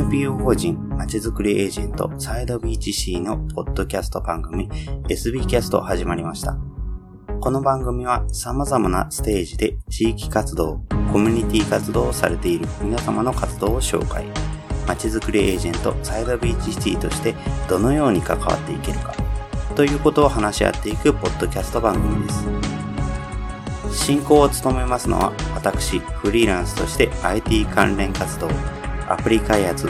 NPO 法人まちづくりエージェントサイドビーチ C のポッドキャスト番組 SB キャスト始まりました。この番組は様々なステージで地域活動、コミュニティ活動をされている皆様の活動を紹介。まちづくりエージェントサイドビーチシティとしてどのように関わっていけるかということを話し合っていくポッドキャスト番組です。進行を務めますのは私、フリーランスとして IT 関連活動、アプリ開発、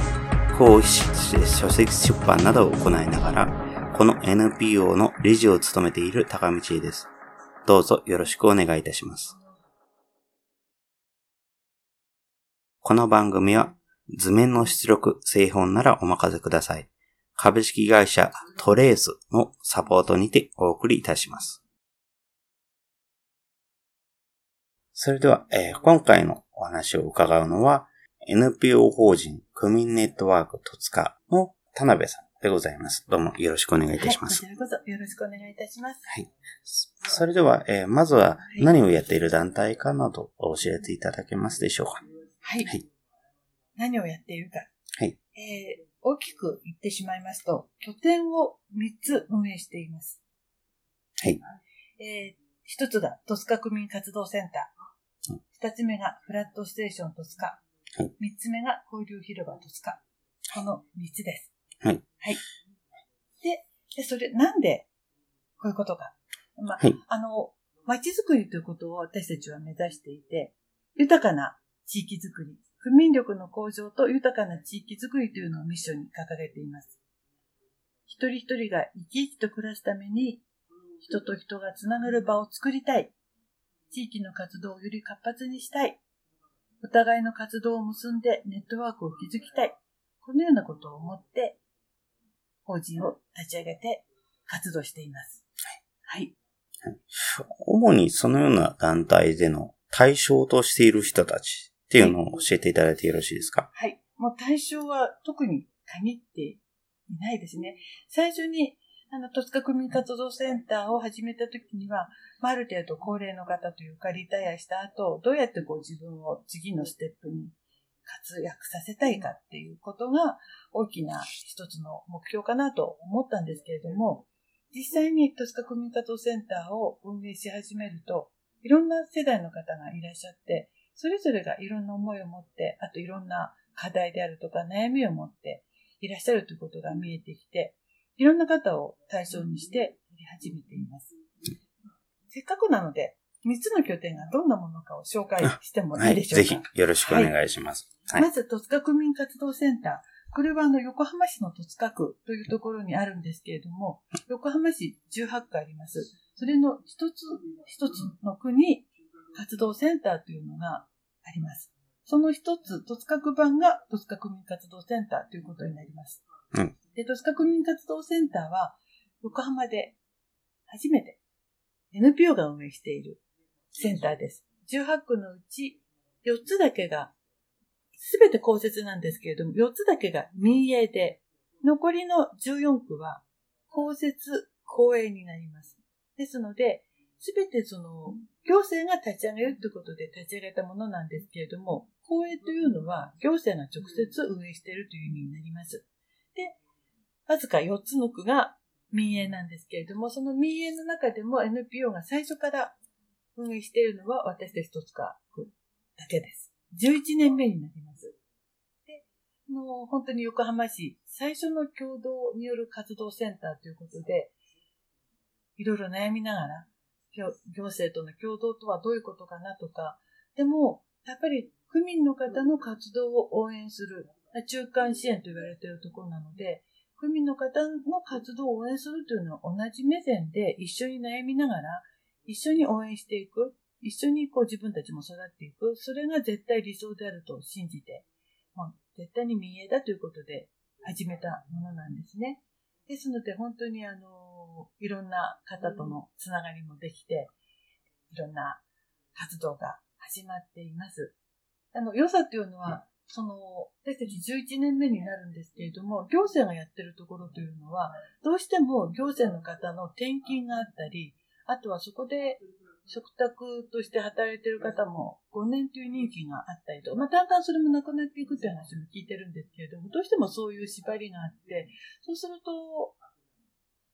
講師、書籍出版などを行いながら、この NPO の理事を務めている高道恵です。どうぞよろしくお願いいたします。この番組は図面の出力、製本ならお任せください。株式会社トレースのサポートにてお送りいたします。それでは、えー、今回のお話を伺うのは、NPO 法人区民ネットワーク戸塚の田辺さんでございます。どうもよろしくお願いいたします。はい、こちらこそよろしくお願いいたします。はい。それでは、えー、まずは何をやっている団体かなど教えていただけますでしょうか。はい。はい、何をやっているか。はい。えー、大きく言ってしまいますと、拠点を3つ運営しています。はい。えー、一つが、戸塚区民活動センター。二つ目がフラットステーション戸塚。三つ目が交流広場戸塚。この三つです。はい。はい。で、でそれ、なんで、こういうことか。まあ、はい、あの、街づくりということを私たちは目指していて、豊かな地域づくり、区民力の向上と豊かな地域づくりというのをミッションに掲げています。一人一人が生き生きと暮らすために、人と人がつながる場を作りたい。地域の活動をより活発にしたい。お互いの活動を結んでネットワークを築きたい。このようなことを思って、法人を立ち上げて活動しています。はい。はい。主にそのような団体での対象としている人たちっていうのを教えていただいてよろしいですか？はい。もう対象は特に限っていないですね。最初にあの、戸塚区民活動センターを始めた時には、まあ、ある程度高齢の方というかリタイアした後、どうやってこう自分を次のステップに活躍させたいかっていうことが大きな一つの目標かなと思ったんですけれども、実際に戸塚区民活動センターを運営し始めると、いろんな世代の方がいらっしゃって、それぞれがいろんな思いを持って、あといろんな課題であるとか悩みを持っていらっしゃるということが見えてきて、いろんな方を対象にしてやり始めています。せっかくなので、3つの拠点がどんなものかを紹介してもいいでしょうか？はい、ぜひよろしくお願いします。はい、まず、戸塚区民活動センター。これはあの横浜市の戸塚区というところにあるんですけれども、横浜市18区あります。それの一つ一つの区に活動センターというのがあります。その一つ、戸塚区版が戸塚区民活動センターということになります。うん、で、戸塚区民活動センターは、横浜で初めて NPO が運営しているセンターです。18区のうち4つだけが、すべて公設なんですけれども、4つだけが民営で、残りの14区は公設公営になります。ですので、すべてその、行政が立ち上げるということで立ち上げたものなんですけれども、公営というのは行政が直接運営しているという意味になります。わずか4つの区が民営なんですけれども、その民営の中でも NPO が最初から運営しているのは私たち戸塚区だけです。11年目になります。で、あの、本当に横浜市最初の共同による活動センターということで、いろいろ悩みながら、行政との共同とはどういうことかなとか、でも、やっぱり区民の方の活動を応援する、中間支援と言われているところなので、区民の方の活動を応援するというのは同じ目線で一緒に悩みながら、一緒に応援していく、一緒にこう自分たちも育っていく、それが絶対理想であると信じて、もう絶対に民営だということで始めたものなんですね。ですので本当にあの、いろんな方とのつながりもできて、いろんな活動が始まっています。あの、良さっていうのは、その、私たち11年目になるんですけれども、行政がやってるところというのは、どうしても行政の方の転勤があったり、あとはそこで食卓として働いてる方も5年という任期があったりと、まあ、だんだんそれもなくなっていくっていう話も聞いてるんですけれども、どうしてもそういう縛りがあって、そうすると、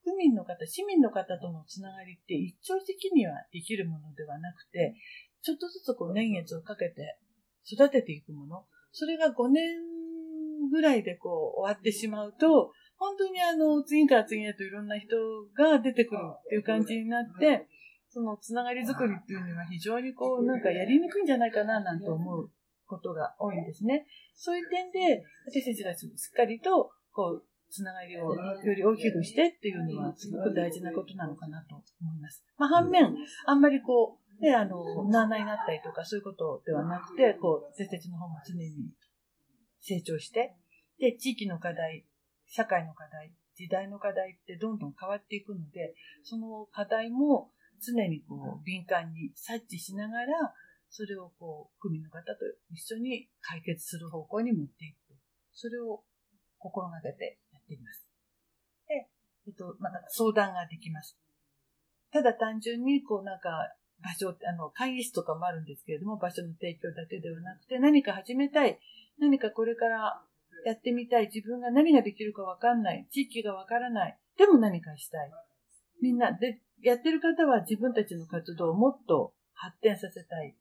区民の方、市民の方とのつながりって一朝的にはできるものではなくて、ちょっとずつこう年月をかけて育てていくもの、それが5年ぐらいでこう終わってしまうと、本当にあの、次から次へといろんな人が出てくるっていう感じになって、そのつながりづくりっていうのは非常にこう、なんかやりにくいんじゃないかななんて思うことが多いんですね。そういう点で、私たちがしっかりと、こう、つながりをより大きくしてっていうのはすごく大事なことなのかなと思います。まあ、反面、あんまりこう、で、あの、なあなになったりとかそういうことではなくて、こう、私たちの方も常に成長して、で、地域の課題、社会の課題、時代の課題ってどんどん変わっていくので、その課題も常にこう敏感に察知しながら、それをこう、組の方と一緒に解決する方向に持っていくと。それを心がけてやっています。で、えっと、また相談ができます。ただ単純に、こうなんか、場所、あの、会議室とかもあるんですけれども、場所の提供だけではなくて、何か始めたい、何かこれからやってみたい、自分が何ができるかわかんない、地域がわからない、でも何かしたい。みんな、で、やってる方は自分たちの活動をもっと発展させたい。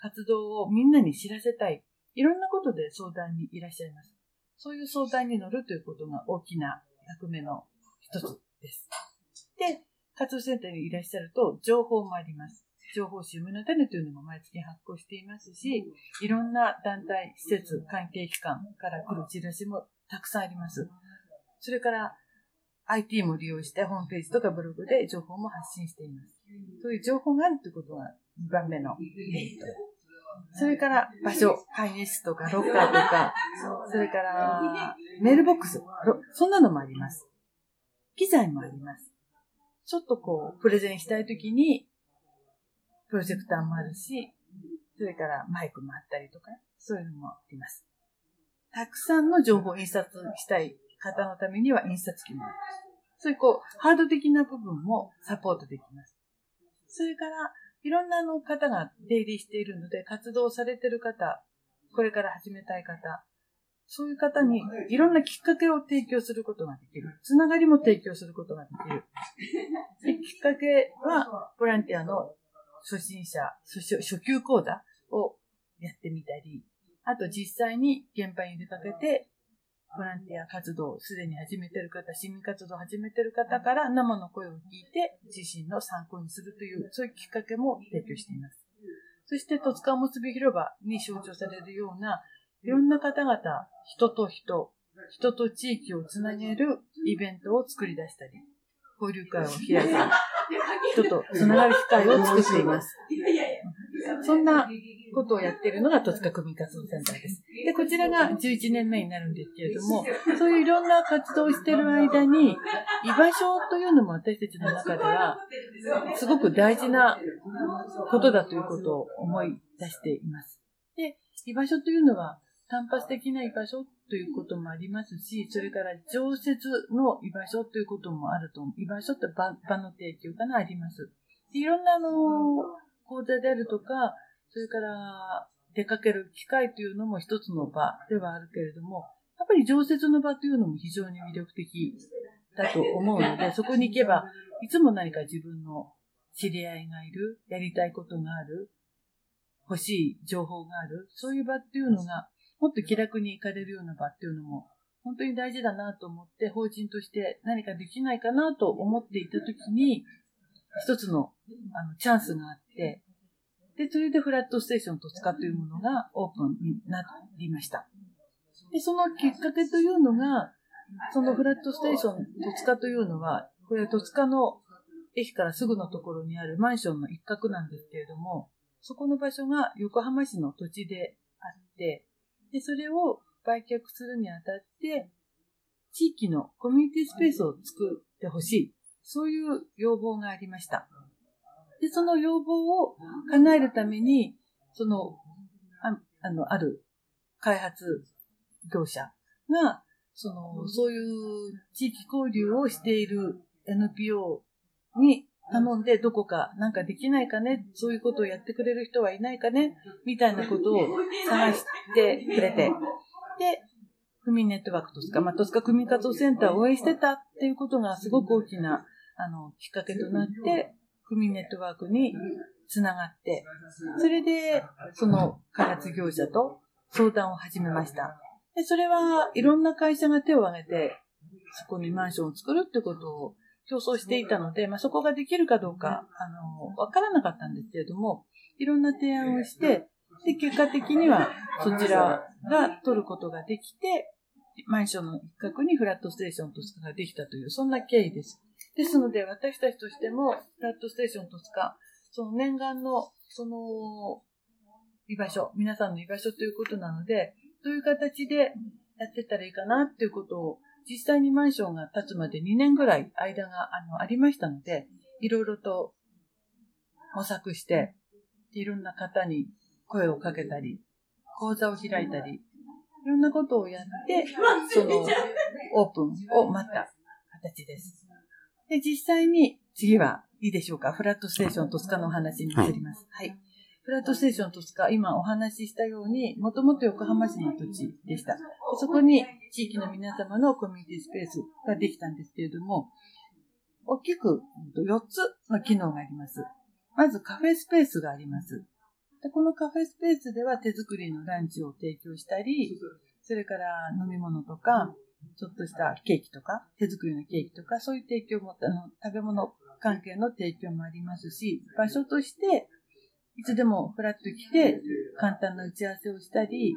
活動をみんなに知らせたい。いろんなことで相談にいらっしゃいます。そういう相談に乗るということが大きな役目の一つです。で、活動センターにいらっしゃると、情報もあります。情報集夢の種というのも毎月発行していますし、いろんな団体、施設、関係機関から来るチラシもたくさんあります。それから、IT も利用してホームページとかブログで情報も発信しています。そういう情報があるということが2番目のメリット。それから場所、会議室とかロッカーとか、それからメールボックス、そんなのもあります。機材もあります。ちょっとこう、プレゼンしたいときに、プロジェクターもあるし、それからマイクもあったりとか、そういうのもあります。たくさんの情報を印刷したい方のためには印刷機もあります。そういうこう、ハード的な部分もサポートできます。それから、いろんなの方が出入りしているので、活動されている方、これから始めたい方、そういう方にいろんなきっかけを提供することができる。つながりも提供することができる。きっかけは、ボランティアの初心者、初級講座をやってみたり、あと実際に現場に出かけてボランティア活動をすでに始めてる方、市民活動を始めてる方から生の声を聞いて自身の参考にするという、そういうきっかけも提供しています。そして、戸塚結び広場に象徴されるような、いろんな方々、人と人、人と地域をつなげるイベントを作り出したり、交流会を開いたり、人とつながる機会を作っています。そんなことをやっているのが戸塚区民活動センターです。で、こちらが11年目になるんですけれども、そういういろんな活動をしている間に、居場所というのも私たちの中では、すごく大事なことだということを思い出しています。で、居場所というのは、単発的な居場所ということもありますし、それから常設の居場所ということもあると思う。居場所って場場の提供かなあります。いろんなあの、講座であるとか、それから出かける機会というのも一つの場ではあるけれども、やっぱり常設の場というのも非常に魅力的だと思うので、そこに行けば、いつも何か自分の知り合いがいる、やりたいことがある、欲しい情報がある、そういう場っていうのが、もっと気楽に行かれるような場っていうのも、本当に大事だなと思って、法人として何かできないかなと思っていたときに、一つのあのチャンスがあって、で、それでフラットステーション戸塚というものがオープンになりました。で、そのきっかけというのが、そのフラットステーション戸塚というのは、これは戸塚の駅からすぐのところにあるマンションの一角なんですけれども、そこの場所が横浜市の土地であって、で、それを売却するにあたって、地域のコミュニティスペースを作ってほしい。そういう要望がありました。で、その要望を叶えるために、その、ああの、ある開発業者が、その、そういう地域交流をしている NPO に頼ん。で、どこかなんかできないかね、そういうことをやってくれる人はいないかね、みたいなことを探してくれて、で、区民ネットワークとすか、まあ、戸塚区民活動センターを応援してたっていうことがすごく大きな、あの、きっかけとなって、区民ネットワークにつながって、それで、その開発業者と相談を始めました。で、それはいろんな会社が手を挙げて、そこにマンションを作るってことを競争していたので、まあ、そこができるかどうか、あの、わからなかったんですけれども、いろんな提案をして、で、結果的にはそちらが取ることができて、マンションの一角にフラットステーションとかができたという、そんな経緯です。ですので、私たちとしても、フラットステーションとか、その念願の、その、居場所、皆さんの居場所ということなので、どういう形でやってったらいいかなっていうことを、実際にマンションが建つまで2年ぐらい間があのありましたので、いろいろと模索して、いろんな方に声をかけたり、講座を開いたり、いろんなことをやって、そのオープンを待った形です。で、実際に次はいいでしょうか？フラットステーション戸塚のお話に移ります。はい、フラットステーション戸塚、今お話ししたように、もともと横浜市の土地でした。そこに地域の皆様のコミュニティスペースができたんですけれども、大きく4つの機能があります。まずカフェスペースがあります。でこのカフェスペースでは手作りのランチを提供したり、それから飲み物とか、ちょっとしたケーキとか、手作りのケーキとか、そういう提供も、あの、食べ物関係の提供もありますし、場所としていつでもフラッと来て、簡単な打ち合わせをしたり、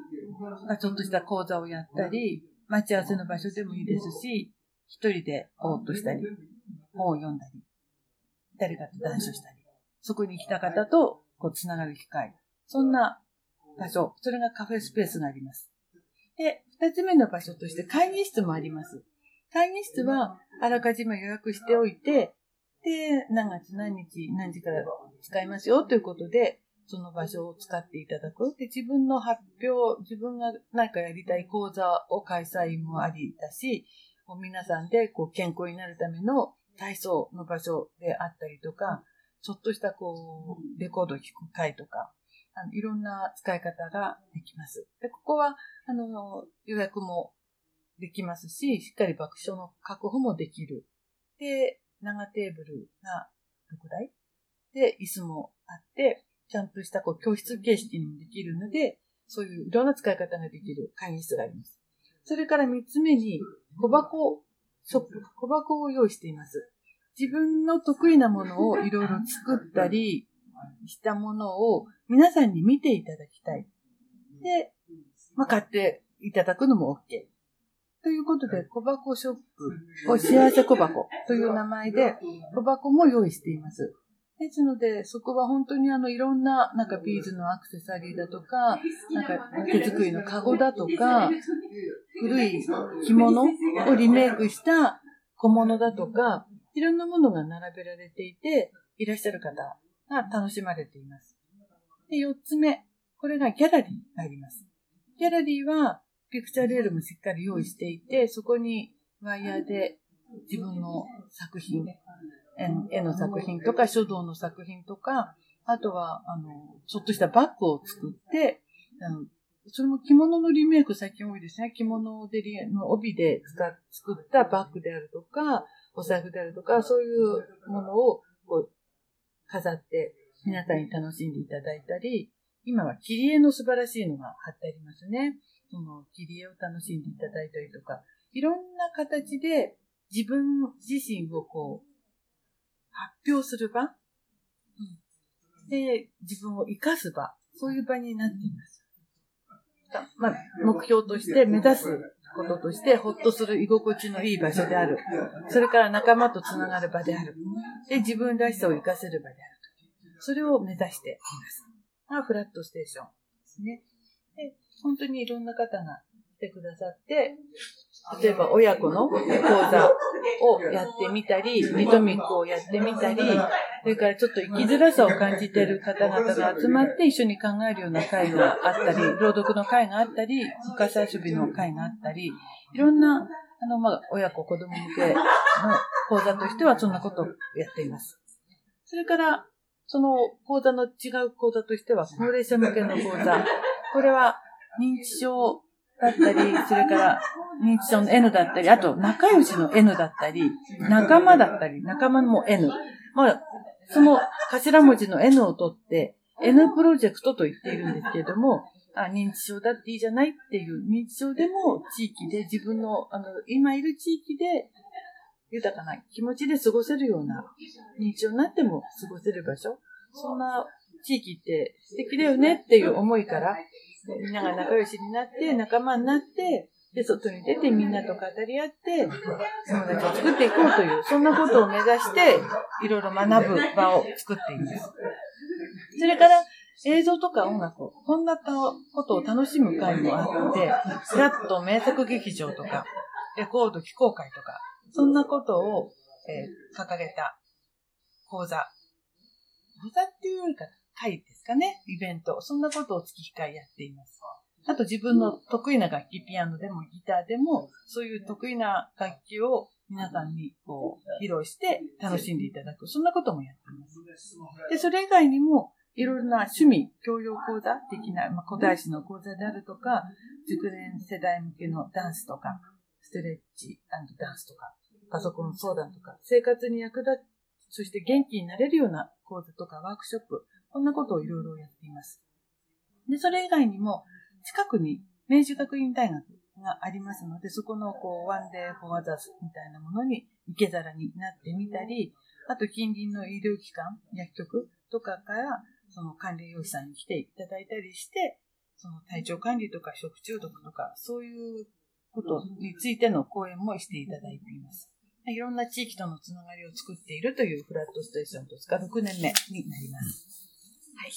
ちょっとした講座をやったり、待ち合わせの場所でもいいですし、一人でぼーっとしたり、本を読んだり、誰かと談笑したり、そこに来た方とこう繋がる機会、そんな場所、それがカフェスペースがあります。で、二つ目の場所として会議室もあります。会議室はあらかじめ予約しておいて、で、何月何日何時から使いますよということで、その場所を使っていただく。で、自分の発表、自分が何かやりたい講座を開催もありだし、こう皆さんでこう健康になるための体操の場所であったりとか、ちょっとしたこう、レコードを聴く会とか、あのいろんな使い方ができます。で、ここは、あの、予約もできますし、しっかり爆笑の確保もできる。で、長テーブルが6台で、椅子もあって、ちゃんとしたこう教室形式にもできるので、そういういろんな使い方ができる会議室があります。それから三つ目に、小箱ショップ、小箱を用意しています。自分の得意なものをいろいろ作ったりしたものを皆さんに見ていただきたい。で、まあ、買っていただくのも OK。ということで、小箱ショップ、幸せ小箱という名前で小箱も用意しています。ですので、そこは本当にあの、いろんな、なんかビーズのアクセサリーだとか、なんか手作りのカゴだとか、古い着物をリメイクした小物だとか、いろんなものが並べられていて、いらっしゃる方が楽しまれています。で、四つ目。これがギャラリーがあります。ギャラリーは、ピクチャーレールもしっかり用意していて、そこにワイヤーで自分の作品、絵の作品とか書道の作品とか、あとは、あの、ちょっとしたバッグを作って、あのそれも着物のリメイク最近多いですね。着物での帯で作ったバッグであるとか、お財布であるとか、そういうものをこう飾って皆さんに楽しんでいただいたり、今は切り絵の素晴らしいのが貼ってありますね。その切り絵を楽しんでいただいたりとか、いろんな形で自分自身をこう、発表する場、うん、で、自分を生かす場、そういう場になっています。まあ、目標として目指すこととして、ほっとする居心地のいい場所である。それから仲間とつながる場である。で、自分らしさを生かせる場であると。それを目指しています。がフラットステーションですね。で、本当にいろんな方が来てくださって、例えば親子の講座をやってみたり、リトミックをやってみたり、それからちょっと生きづらさを感じている方々が集まって一緒に考えるような会があったり、朗読の会があったり、昔遊びの会があったり、いろんな、あの、まあ、親子、子供向けの講座としてはそんなことをやっています。それから、その講座の違う講座としては、高齢者向けの講座。これは認知症だったり、それから認知症の N だったり、あと仲良しの N だったり、仲間だったり、仲間も N。まあ、その頭文字の N を取って、N プロジェクトと言っているんですけれども、あ認知症だっていいじゃないっていう、認知症でも地域で自分の、あの、今いる地域で豊かな気持ちで過ごせるような、認知症になっても過ごせる場所、そんな地域って素敵だよねっていう思いから、みんなが仲良しになって、仲間になって、で、外に出てみんなと語り合って、友達を作っていこうという、そんなことを目指して、いろいろ学ぶ場を作っています。それから、映像とか音楽を、こんなことを楽しむ会もあって、フラット名作劇場とか、レコード非公開とか、そんなことを、えー掲げた講座。講座っていうよりか、会ですかね、イベント。そんなことを月1回やっています。あと自分の得意な楽器、ピアノでもギターでも、そういう得意な楽器を皆さんにこう披露して楽しんでいただく。そんなこともやっています。で、それ以外にも、いろいろな趣味、教養講座的な、まあ、古代史の講座であるとか、熟年世代向けのダンスとか、ストレッチダンスとか、パソコン相談とか、生活に役立つ、そして元気になれるような講座とかワークショップ、こんなことをいろいろやっています。で、それ以外にも、近くに明治学院大学がありますので、そこのこう、 One Day for Others みたいなものに受け皿になってみたり、あと近隣の医療機関、薬局とかから、その管理栄養士さんに来ていただいたりして、その体調管理とか食中毒とか、そういうことについての講演もしていただいています。いろんな地域とのつながりを作っているというフラットステーションとか6年目になります。はい。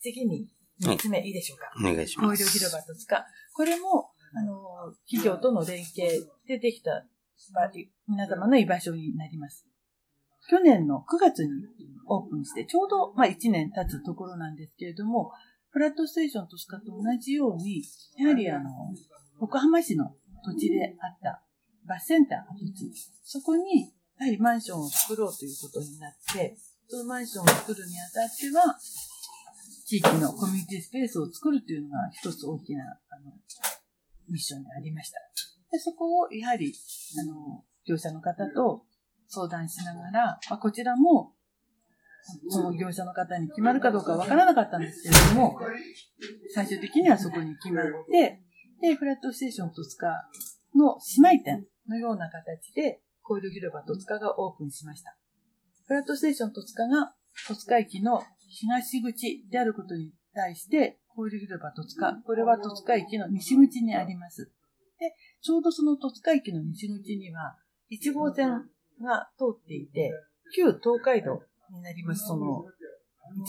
次に3つ目いいでしょうか？お願いし工ます。業広場とか、これも、あの、企業との連携でできた場皆様の居場所になります。去年の9月にオープンして、ちょうど、まあ、1年経つところなんですけれども、フラットステーションとかと同じように、やはりあの、横浜市の土地であったバスセンターの土地、そこに、やはりマンションを作ろうということになって、そのマンションを作るにあたっては、地域のコミュニティスペースを作るというのが一つ大きなあのミッションでありました。でそこをやはりあの業者の方と相談しながら、まあ、こちらもその業者の方に決まるかどうかわからなかったんですけれども、最終的にはそこに決まって、で、フラットステーション戸塚の姉妹店のような形で、コイル広場戸塚がオープンしました。フラットステーション戸塚が戸塚駅の東口であることに対して、コイル広場戸塚、これは戸塚駅の西口にあります。で、ちょうどその戸塚駅の西口には、1号線が通っていて、旧東海道になります、その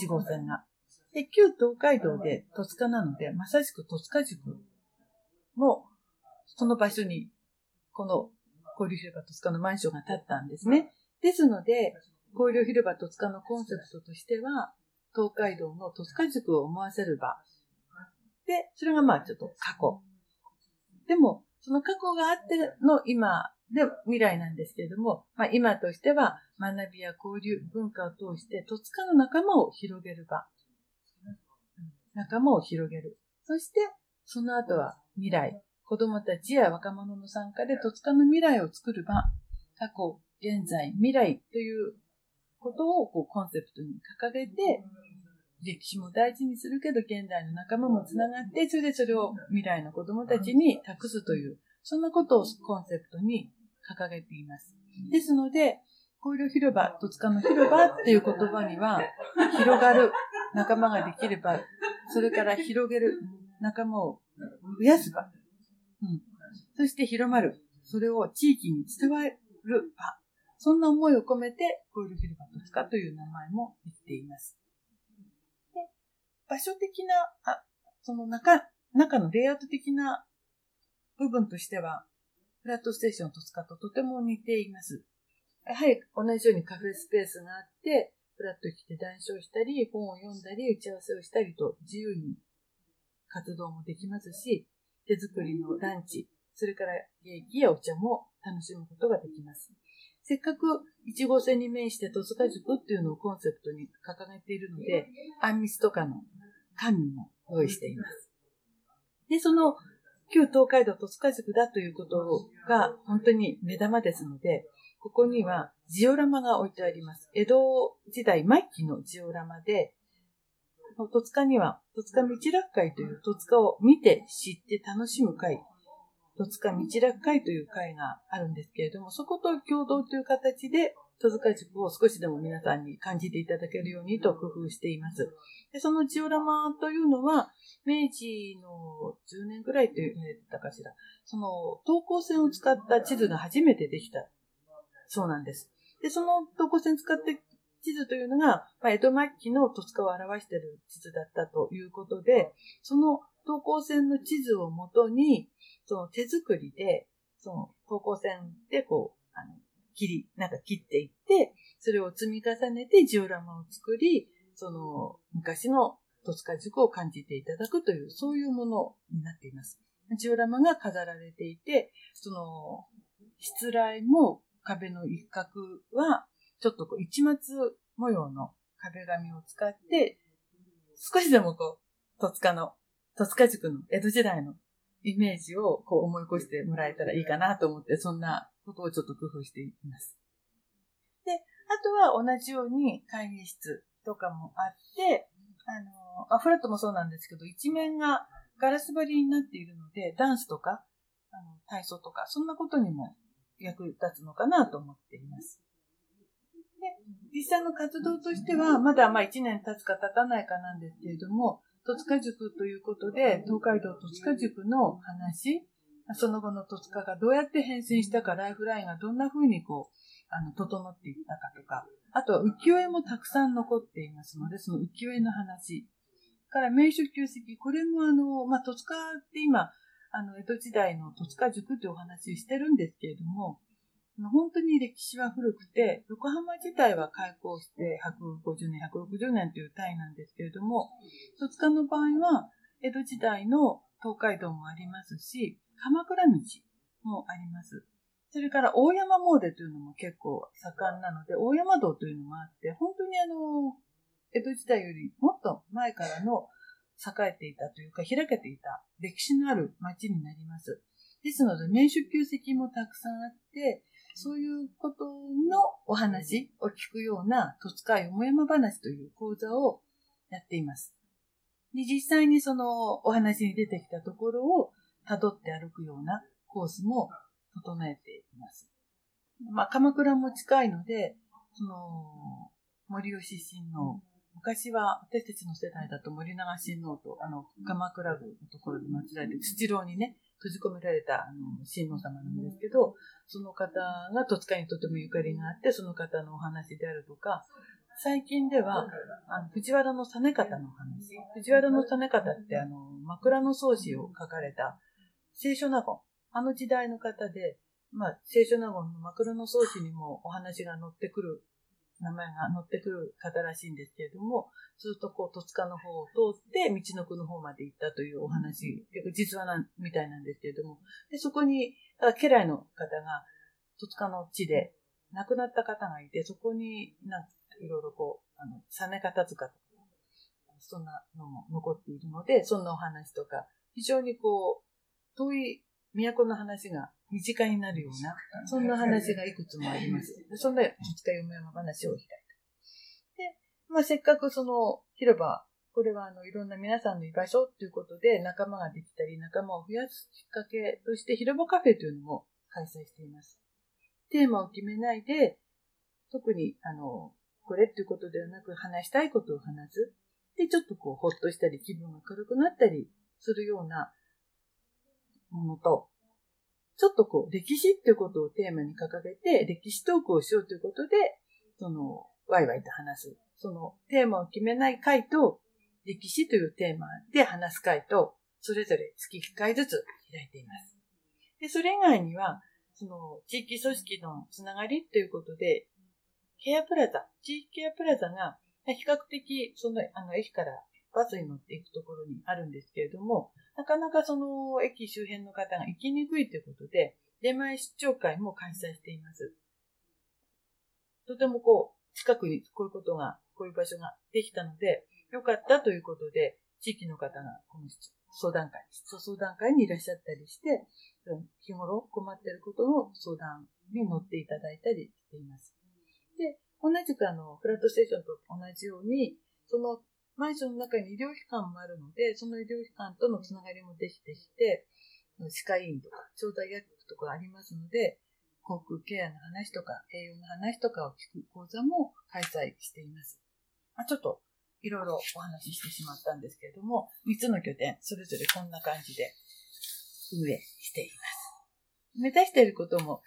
1号線が。で、旧東海道で戸塚なので、まさしく戸塚塾も、その場所に、この交流広場戸塚のマンションが建ったんですね。ですので、交流広場戸塚のコンセプトとしては、東海道の戸塚塾を思わせる場。で、それがまあちょっと過去。でも、その過去があっての今で未来なんですけれども、まあ今としては学びや交流、文化を通して戸塚の仲間を広げる場。仲間を広げる。そして、その後は未来。子供たちや若者の参加で戸塚の未来を作る場。過去、現在、未来ということをこうコンセプトに掲げて、歴史も大事にするけど、現代の仲間もつながって、それでそれを未来の子供たちに託すという、そんなことをコンセプトに掲げています。ですので、交流広場、戸塚の広場っていう言葉には、広がる仲間ができれば、それから広げる仲間を増やす場、うん、そして広まる、それを地域に伝わる場、そんな思いを込めて、交流広場戸塚という名前もできています。で場所的な、あその中、中のレイアウト的な部分としては、フラットステーション戸塚ととても似ています。やはり同じようにカフェスペースがあって、フラット来て談笑したり、本を読んだり、打ち合わせをしたりと自由に活動もできますし、手作りのランチ、それからケーキやお茶も楽しむことができます。せっかく1号線に面して戸塚塾っていうのをコンセプトに掲げているので、あんみつとかの甘味も用意しています。で、その旧東海道戸塚塾だということが本当に目玉ですので、ここにはジオラマが置いてあります。江戸時代末期のジオラマで、戸塚には戸塚道楽会という戸塚を見て知って楽しむ会、戸塚道楽会という会があるんですけれども、そこと共同という形で戸塚塾を少しでも皆さんに感じていただけるようにと工夫しています。でそのジオラマというのは、明治の10年ぐらいと言われてたかしら、その等高線を使った地図が初めてできたそうなんです。で、その等高線使って地図というのが、まあ、江戸末期の戸塚を表している地図だったということで、その等高線の地図をもとに、その手作りで、その等高線でこう、あの、切り、なんか切っていって、それを積み重ねてジオラマを作り、その昔の戸塚塾を感じていただくという、そういうものになっています。ジオラマが飾られていて、その、失礼も壁の一角は、ちょっとこう一末模様の壁紙を使って、少しでもこう、戸塚の、戸塚塾の江戸時代のイメージをこう思い起こしてもらえたらいいかなと思って、そんなことをちょっと工夫しています。で、あとは同じように会議室とかもあって、あの、アフラットもそうなんですけど、一面がガラス張りになっているので、ダンスとか、あの体操とか、そんなことにも役立つのかなと思っています。で、実際の活動としては、まだまあ1年経つか経たないかなんですけれども、戸塚塾ということで、東海道戸塚塾の話、その後の戸塚がどうやって変遷したか、ライフラインがどんな風にこう、あの、整っていったかとか、あとは浮世絵もたくさん残っていますので、その浮世絵の話、から名所旧跡、これもあの、まあ、戸塚って今、あの、江戸時代の戸塚塾というお話をしてるんですけれども、本当に歴史は古くて、横浜自体は開港して150年、160年という単位なんですけれども、戸塚の場合は、江戸時代の東海道もありますし、鎌倉道もあります。それから大山詣というのも結構盛んなので、大山道というのもあって、本当にあの、江戸時代よりもっと前からの栄えていたというか、開けていた歴史のある町になります。ですので、名所旧跡もたくさんあって、そういうことのお話を聞くような、戸塚よもやま話という講座をやっています。で実際にそのお話に出てきたところを辿って歩くようなコースも整えています。まあ、鎌倉も近いので、その、森吉親王昔は私たちの世代だと森永親王と、あの、鎌倉宮のところで祀られて、土牢にね、閉じ込められた、あの、親王様なんですけど、その方が戸塚にとてもゆかりがあって、その方のお話であるとか、最近では、あの、藤原の実方の話。藤原の実方って、あの、枕草子を書かれた、聖書納言。あの時代の方で、まあ、聖書納言の枕草子にもお話が載ってくる名前が載ってくる方らしいんですけれども、ずっとこう、戸塚の方を通って、道の区の方まで行ったというお話、結構実話なみたいなんですけれども、で、そこに、家来の方が、戸塚の地で亡くなった方がいて、そこに、なんいろいろこう、あの、実方塚とか、そんなのも残っているので、そんなお話とか、非常にこう、遠い都の話が身近になるような、そんな話がいくつもあります。そんな、戸塚読山話を開いた。で、まあ、せっかくその広場、これはあの、いろんな皆さんの居場所ということで仲間ができたり、仲間を増やすきっかけとして広場カフェというのも開催しています。テーマを決めないで、特にあの、これっていうことではなく話したいことを話す。で、ちょっとこう、ほっとしたり気分が軽くなったりするようなものと、ちょっとこう、歴史っていうことをテーマに掲げて、歴史トークをしようということで、その、ワイワイと話す。その、テーマを決めない回と、歴史というテーマで話す回と、それぞれ月1回ずつ開いています。で、それ以外には、その、地域組織のつながりということで、ケアプラザ、地域ケアプラザが、比較的、その、あの、駅からバスに乗っていくところにあるんですけれども、なかなかその駅周辺の方が行きにくいということで、出前出張会も開催しています。とてもこう、近くにこういうことが、こういう場所ができたので、よかったということで、地域の方がこの相談会、相談会にいらっしゃったりして、日頃困っていることの相談に乗っていただいたりしています。で、同じくあの、フラットステーションと同じように、そのマンションの中に医療機関もあるので、その医療機関とのつながりもできてきて、歯科医院とか、調剤薬局とかありますので、航空ケアの話とか、栄養の話とかを聞く講座も開催しています。まあ、ちょっと、いろいろお話ししてしまったんですけれども、3つの拠点、それぞれこんな感じで運営しています。目指していることも、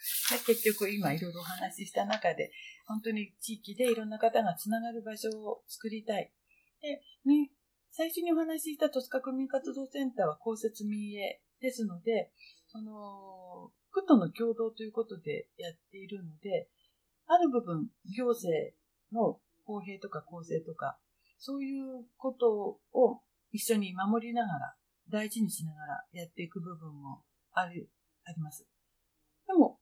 結局今いろいろお話しした中で、本当に地域でいろんな方がつながる場所を作りたい。で、ね最初にお話しした戸塚区民活動センターは公設民営ですので、その、区との共同ということでやっているので、ある部分、行政の公平とか公正とか、そういうことを一緒に守りながら、大事にしながらやっていく部分もある、あります。でも、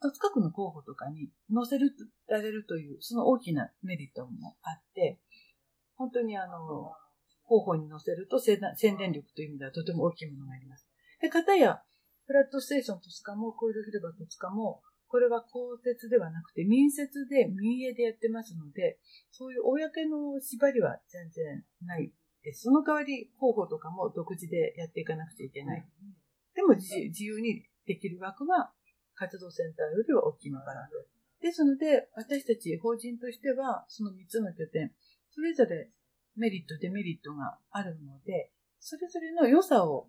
戸塚区の候補とかに載せ、られるという、その大きなメリットもあって、本当にあの、候補に載せると宣伝力という意味ではとても大きいものがあります。で、かたや、フラットステーション戸塚も、コイル広場戸塚も、これは公設ではなくて民設で民営でやってますので、そういう公の縛りは全然ないで。その代わり候補とかも独自でやっていかなくちゃいけない。でも自由にできる枠は活動センターよりは大きいのかなと。ですので、私たち法人としては、その3つの拠点、それぞれメリット、デメリットがあるので、それぞれの良さを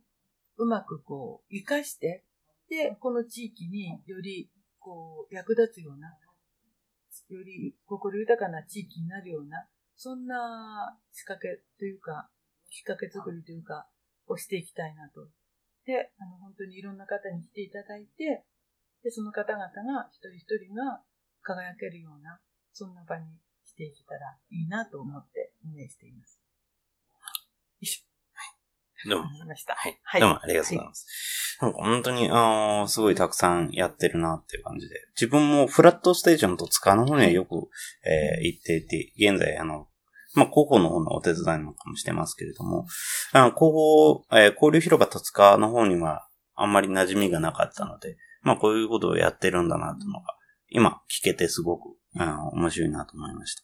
うまくこう、活かして、で、この地域により、こう、役立つような、より心豊かな地域になるような、そんな仕掛けというか、きっかけ作りというか、をしていきたいなと。で、あの、本当にいろんな方に来ていただいて、で、その方々が一人一人が輝けるような、そんな場にしていけたらいいなと思って運営しています。よいしょ。どうも。ました。はい。はい、どうもありがとうございます。はい、なんか本当に、あすごいたくさんやってるなっていう感じで。自分もフラットステーションと塚の方にはよく、えー、行っていて、現在、あの、まあ、広報の方のお手伝いなんかもしてますけれども、あの広報、えー、交流広場戸塚の方にはあんまり馴染みがなかったので、まあ、こういうことをやってるんだなというのが、今聞けてすごく、うん、面白いなと思いました。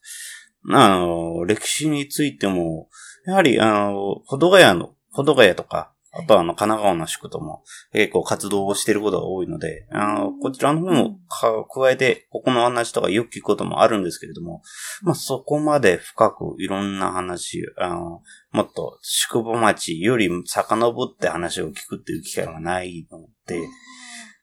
あの、歴史についても、やはり、あの、保土ヶ谷の、保土ヶ谷とか、あとはあの、神奈川の宿とも結構活動をしていることが多いので、あの、こちらの方も加えて、ここの話とかよく聞くこともあるんですけれども、まあ、そこまで深くいろんな話、あの、もっと宿場町より遡って話を聞くっていう機会がないので、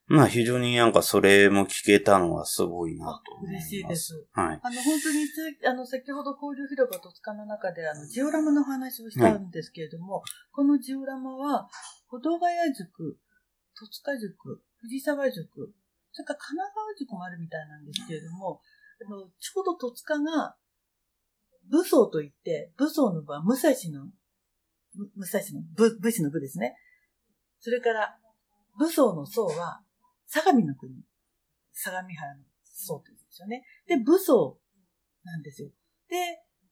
まあ非常になんかそれも聞けたのはすごいなと嬉しいです。はい。あの本当にあの先ほど交流広場戸塚の中であのジオラマの話をしたんですけれども、はい、このジオラマは、保土ヶ谷塾、戸塚塾、藤沢塾、それから神奈川塾もあるみたいなんですけれども、あのちょうど戸塚が武装といって、武装の部は武蔵の、武蔵の武、武士の武ですね。それから、武装の層は相模の国、相模原の僧というんですよね。で、武装なんですよ。で、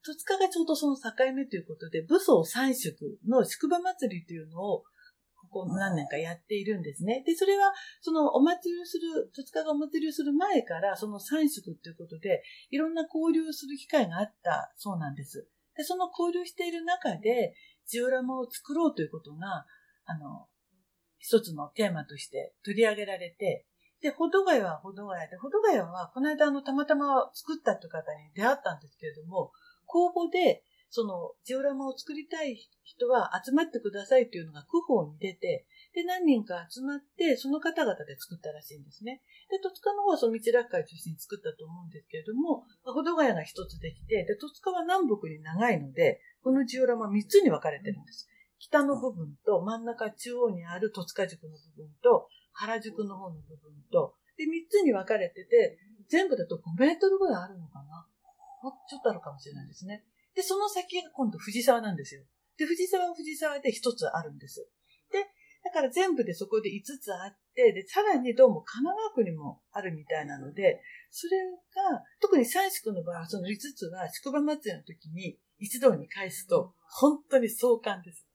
戸塚がちょうどその境目ということで、武装三宿の宿場祭りというのを、ここ何年かやっているんですね。で、それは、そのお祭りをする、戸塚がお祭りをする前から、その三宿ということで、いろんな交流をする機会があったそうなんです。で、その交流している中で、ジオラマを作ろうということが、あの、一つのテーマとして取り上げられて、で、保土ヶ谷は保土ヶ谷で、保土ヶ谷はこの間あのたまたま作ったという方に出会ったんですけれども、公募で、そのジオラマを作りたい人は集まってくださいというのが区法に出て、で、何人か集まって、その方々で作ったらしいんですね。で、戸塚の方はその道楽会中心に作ったと思うんですけれども、保土ヶ谷が一つできて、で、戸塚は南北に長いので、このジオラマ三つに分かれてるんです。北の部分と真ん中中央にある戸塚塾の部分と原宿の方の部分と、で、三つに分かれてて、全部だと5メートルぐらいあるのかなもうちょっとあるかもしれないですね。で、その先が今度藤沢なんですよ。で、藤沢は藤沢で一つあるんです。で、だから全部でそこで5つあって、で、さらにどうも神奈川区にもあるみたいなので、それが、特に三宿の場合はその5つは宿場祭りの時に一堂に返すと、本当に壮観です。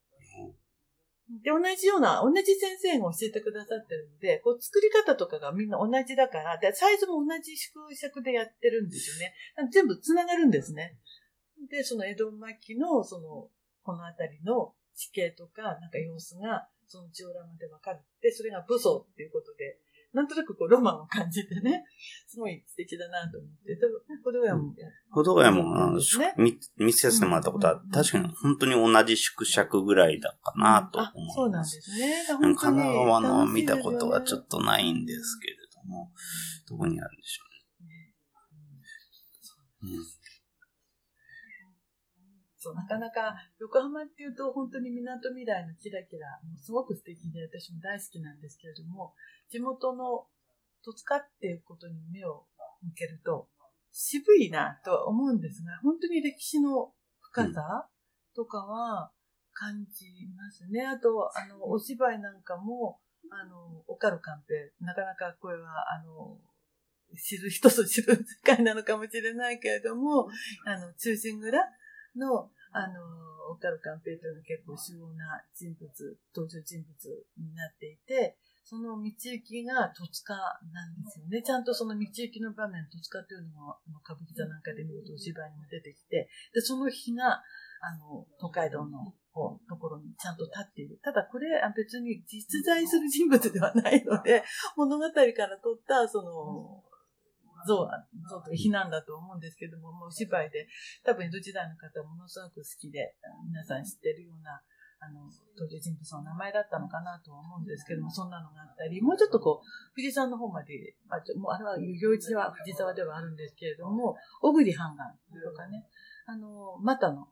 で、同じような、同じ先生が教えてくださってるので、こう作り方とかがみんな同じだから、でサイズも同じ縮尺でやってるんですよね。全部繋がるんですね。で、その江戸末期の、その、この辺りの地形とか、なんか様子が、そのジオラマでわかるで、それが武装っていうことで、なんとなくこうロマンを感じてね、すごい素敵だなと思って、で歩道屋も、歩道屋も、あのですね。見見せさせてもらったことは、確かに本当に同じ縮尺ぐらいだかなとあ思います。そうなんですね。神奈川のは見たことはちょと。っとないんですけれども、どこにあるんでしょうね。うんそう、なかなか横浜っていうと本当に港未来のキラキラ、もうすごく素敵で私も大好きなんですけれども、地元の戸塚っていうことに目を向けると、渋いなとは思うんですが、本当に歴史の深さとかは感じますね。あと、あの、お芝居なんかも、あの、オカルカンペ、なかなかこれは、あの、知る人ぞ知る世界なのかもしれないけれども、あの、中心蔵の、あの、オカルカンペイというのは結構主要な人物、登場人物になっていて、その道行きが戸塚なんですよね。ちゃんとその道行きの場面、戸塚というのが、あの歌舞伎座なんかで見るとお芝居にも出てきて、で、その日が、あの、東海道の方ところにちゃんと立っている。ただこれ、あ別に実在する人物ではないので、物語から取った、その、像、像と非難だと思うんですけども、もうお芝居で、多分江戸時代の方はものすごく好きで、皆さん知ってるような、あの、登場人物の名前だったのかなとは思うんですけども、そんなのがあったり、もうちょっとこう、富士山の方まで、あちょもうあれは、行一は藤沢ではあるんですけれども、小栗半岸とかね、あの、又の、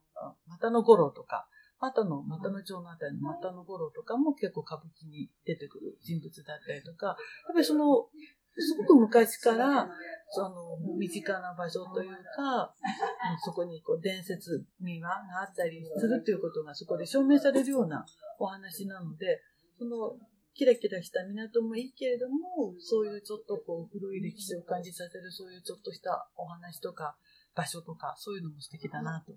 又の五郎とか、又の、又の町のあたりの又の五郎とかも結構歌舞伎に出てくる人物だったりとか、やっぱりその、すごく昔から、その、身近な場所というか、そこにこう伝説、民話があったりするということがそこで証明されるようなお話なので、その、キラキラした港もいいけれども、そういうちょっとこう、古い歴史を感じさせる、そういうちょっとしたお話とか、場所とか、そういうのも素敵だなと、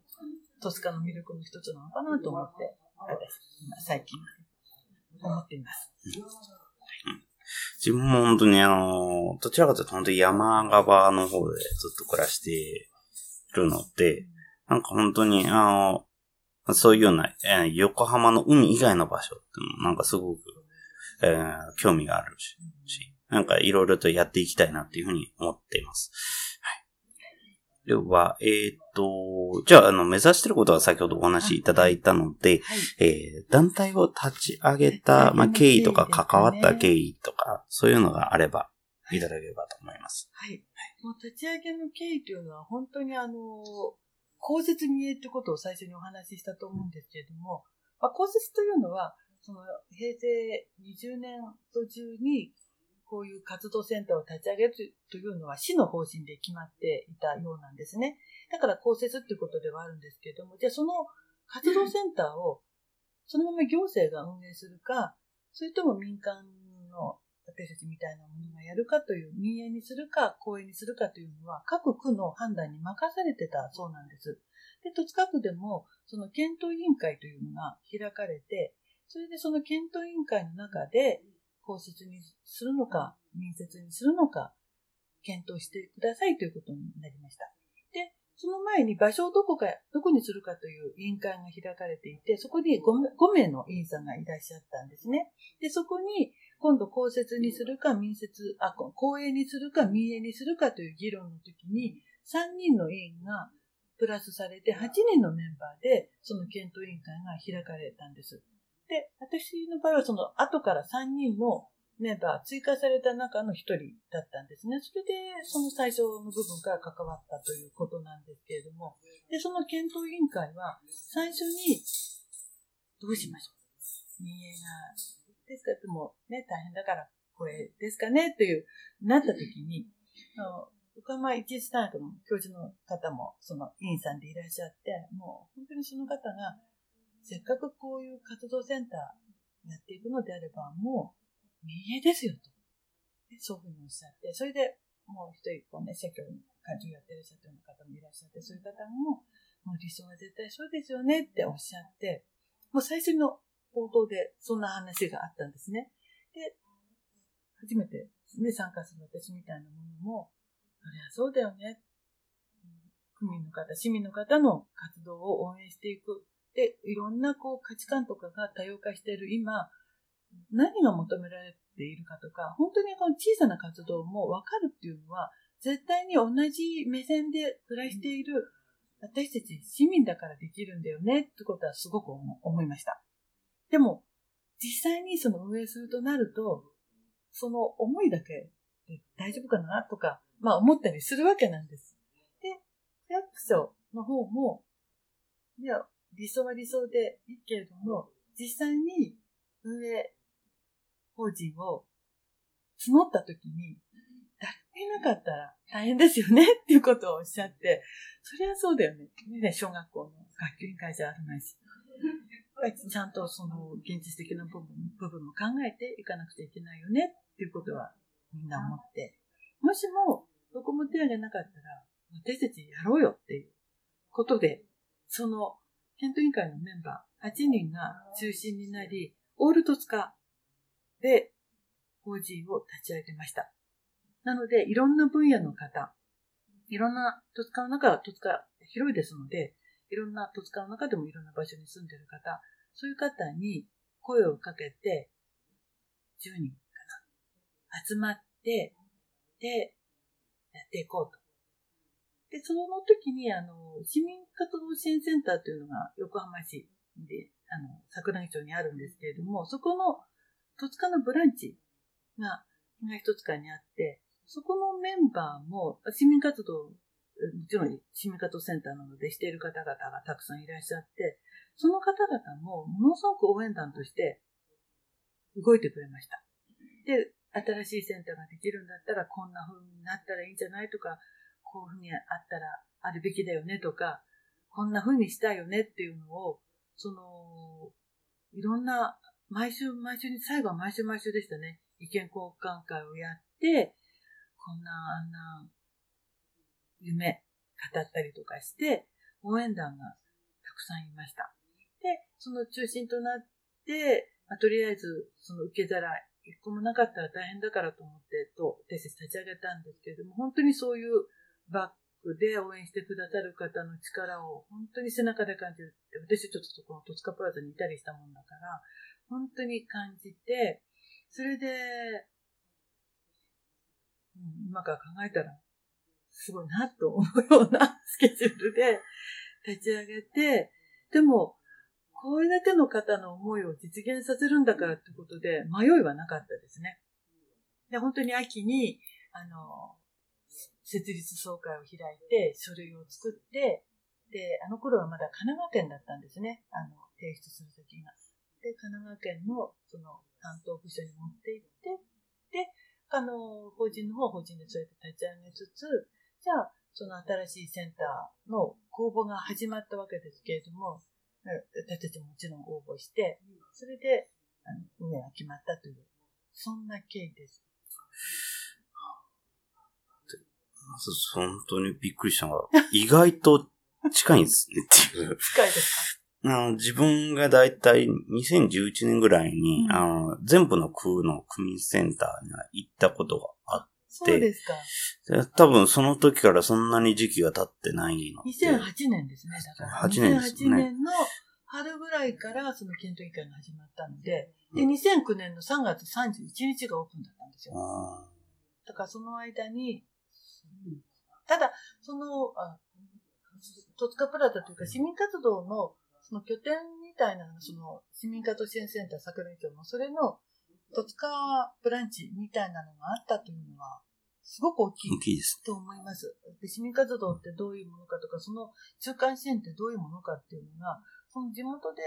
トスカの魅力の一つなのかなと思って、私、今最近、思っています。自分も本当にあの、どちらかというと本当に山側の方でずっと暮らしているので、なんか本当にあの、そういうような、えー横浜の海以外の場所ってもなんかすごく、えー興味があるし、しなんかいろいろとやっていきたいなっていうふうに思っています。はい。では、えーっと、じゃあ、あの、目指していることは先ほどお話しいただいたので、はい。えー団体を立ち上げた、まあ、経緯とか関わった経緯とか、そういうのがあれば、いただければと思います。はい。もう立ち上げの経緯というのは本当にあの、公設民営ということを最初にお話ししたと思うんですけれども、まあ、公設というのは、その平成20年途中にこういう活動センターを立ち上げるというのは市の方針で決まっていたようなんですね。だから公設っていうことではあるんですけれども、じゃあその活動センターをそのまま行政が運営するか、それとも民間の私たちみたいなものがやるかという、民営にするか、公営にするかというのは、各区の判断に任されてたそうなんです。で、戸塚区でも、その検討委員会というのが開かれて、それでその検討委員会の中で、公設にするのか、民設にするのか、検討してくださいということになりました。で、その前に場所をどこか、どこにするかという委員会が開かれていて、そこに 5, 5名の委員さんがいらっしゃったんですね。で、そこに、今度公設にするか民設、あ、公営にするか民営にするかという議論の時に、3人の委員がプラスされて8人のメンバーで、その検討委員会が開かれたんです。で、私の場合はその後から3人のメンバー追加された中の1人だったんですね。それで、その最初の部分から関わったということなんですけれども、で、その検討委員会は、最初に、どうしましょう。民営がですかでもね、大変だから、これですかねという、なった時に、あの横浜一律大学の教授の方も、その委員さんでいらっしゃって、もう本当にその方が、せっかくこういう活動センターやっていくのであれば、もう、民営ですよと。そういうふうにおっしゃって、それでもう一人、こうね、社協に会長やってらっしゃったような方もいらっしゃって、そういう方も、もう理想は絶対そうですよねっておっしゃって、もう最初の冒頭でそんな話があったんですね。で、初めて、ね、参加する私みたいなものも、そりゃそうだよね。区民の方、市民の方の活動を応援していく。で、いろんなこう価値観とかが多様化している今、何が求められているかとか、本当にこの小さな活動もわかるっていうのは、絶対に同じ目線で暮らしている私たち市民だからできるんだよねってことはすごく思いました。でも、実際にその運営するとなると、その思いだけで大丈夫かなとか、まあ思ったりするわけなんです。で、区役所の方も、いや、理想は理想でいいけれども、実際に運営法人を募った時に、誰もいなかったら大変ですよねっていうことをおっしゃって、そりゃそうだよね。ね小学校の学級委員会じゃあるまいし。ちゃんとその現実的な部分部分も考えていかなくちゃいけないよねっていうことはみんな思って、もしもどこも手挙げなかったら、私たちやろうよっていうことで、その検討委員会のメンバー8人が中心になり、オール戸塚で法人を立ち上げました。なので、いろんな分野の方、いろんな戸塚の中は戸塚広いですので、いろんな戸塚の中でもいろんな場所に住んでる方、そういう方に声をかけて、10人かな、集まって、で、やっていこうと。で、その時に、あの、市民活動支援センターというのが横浜市で、あの、桜木町にあるんですけれども、そこの戸塚のブランチが東戸塚にあって、そこのメンバーも市民活動、もちろん市民活動センターなのでしている方々がたくさんいらっしゃって、その方々もものすごく応援団として動いてくれました。で、新しいセンターができるんだったらこんな風になったらいいんじゃないとか、こういう風にあったらあるべきだよねとか、こんな風にしたいよねっていうのを、その、いろんな、毎週毎週に、最後は毎週毎週でしたね。意見交換会をやって、こんな、あんな、夢、語ったりとかして、応援団がたくさんいました。で、その中心となって、まあ、とりあえず、その受け皿、一個もなかったら大変だからと思って、と、私たち立ち上げたんですけれども、本当にそういうバックで応援してくださる方の力を本当に背中で感じる。私ちょっとそこの戸塚プラザにいたりしたもんだから、本当に感じて、それで、今から考えたら、すごいなと思うような スケジュールで立ち上げて、でも、これだけの方の思いを実現させるんだからってことで、迷いはなかったですね。で、本当に秋に、あの、設立総会を開いて、書類を作って、で、あの頃はまだ神奈川県だったんですね。あの、提出するときが。で、神奈川県の、その、担当部署に持って行って、で、あの、法人の方は法人でそうやって立ち上げつつ、じゃあ、その新しいセンターの公募が始まったわけですけれども、私たちももちろん応募して、それで、あの、運営が決まったという、そんな経緯です。本当にびっくりしたのが、意外と近いんですねっていう。近いですか？あの自分がだいたい2011年ぐらいに、うん、あの全部の区の区民センターに行ったことがあって、そうですか。多分その時からそんなに時期が経ってないので。2008年ですね、だから。8年ですね。2008年の春ぐらいからその検討委員会が始まったので、で、2009年の3月31日がオープンだったんですよ。だからその間に、ただ、その、戸塚プラザというか市民活動のその拠点みたいな、その市民活動支援センター桜井町の、それの戸塚ブランチみたいなのがあったというのは、すごく大きい。大きいです。と思います。市民活動ってどういうものかとか、その中間支援ってどういうものかっていうのが、その地元で、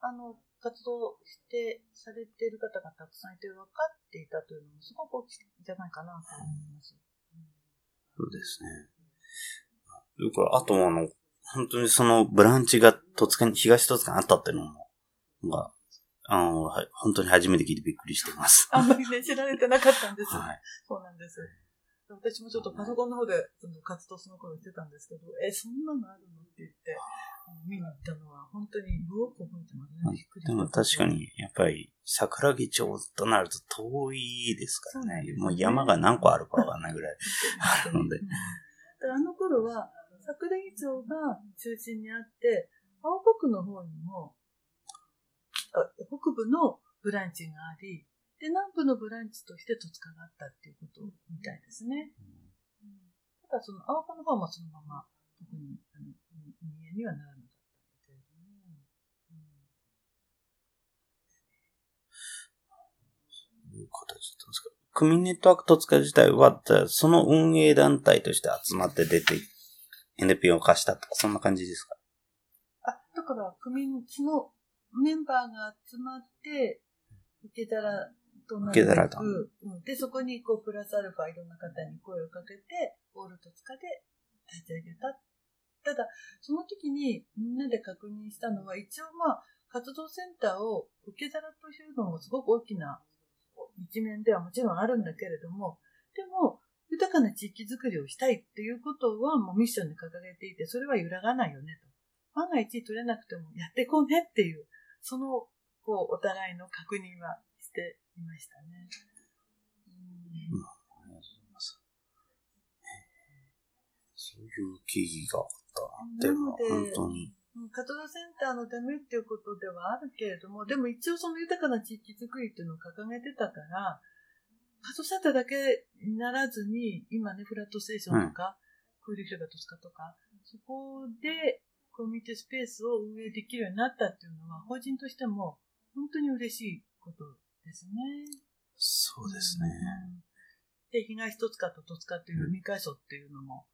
あの、活動してされている方がたくさんいて分かっていたというのもすごく大きいんじゃないかなと思います。そうですね。あとあの、本当にそのブランチが戸塚に、東戸塚にあったっていうのも、が、あの、はい本当に初めて聞いてびっくりしてます。あんまりね、知られてなかったんです。はい。そうなんです。私もちょっとパソコンの方でその活動その頃してたんですけど、え、そんなのあるの？って言って、見に行ったのは本当によく覚えてますね。びっくりでも確か。に、やっぱり、桜木町となると遠いですからね。そうねもう山が何個あるかわかんないぐらい。あるのであの頃は、桜木町が中心にあって、青北の方にも、あ北部のブランチがあり、で、南部のブランチとして戸塚があったっていうことみたいですね。ただその青葉の方はそのまま特にあの人間にはならなかったけれども、そういう形だったんですか。クミネットワーク戸塚自体は、その運営団体として集まって出て、NPO を貸したとか、そんな感じですか？あ、だから組そのメンバーが集まって受け皿とな受け皿とうん、で、そこにこうプラスアルファいろんな方に声をかけて、オール戸塚で立ち上げた。ただ、その時にみんなで確認したのは、一応まあ、活動センターを受け皿というのもすごく大きな一面ではもちろんあるんだけれども、でも、豊かな地域づくりをしたいっていうことはもうミッションに掲げていて、それは揺らがないよねと。万が一取れなくてもやっていこうねっていう、その、こう、お互いの確認はしていましたね。うんありがとうございます。そういう経緯があったで本当に。うん活動センターのためっていうことではあるけれども、でも一応その豊かな地域づくりっていうのを掲げてたから、活動センターだけにならずに、今ね、フラットステーションとか、空流広場とかとか、そこでコミュニティスペースを運営できるようになったっていうのは、法人としても本当に嬉しいことですね。そうですね。うんで、東戸塚と戸塚っていう2階層っていうのも、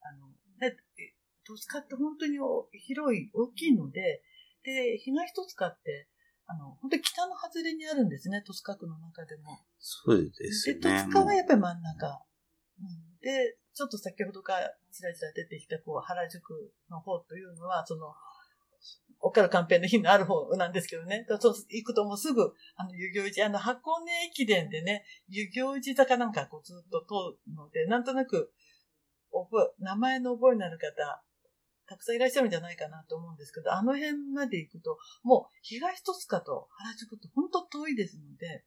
あの、で、え戸塚って本当にお広い、大きいので、で、東戸塚って、あの、本当に北の外れにあるんですね、戸塚区の中でも。そうですね。戸塚はやっぱり真ん中。うん、で、ちょっと先ほどからちらちら出てきた、こう、原宿の方というのは、その、岡田カンペの日のある方なんですけどね。そう行くともうすぐ、あの、遊行寺、あの、箱根駅伝でね、遊行寺坂なんかこうずっと通るので、なんとなく、覚え、名前の覚えのある方、たくさんいらっしゃるんじゃないかなと思うんですけど、あの辺まで行くと、もう東戸塚と原宿って本当遠いですので、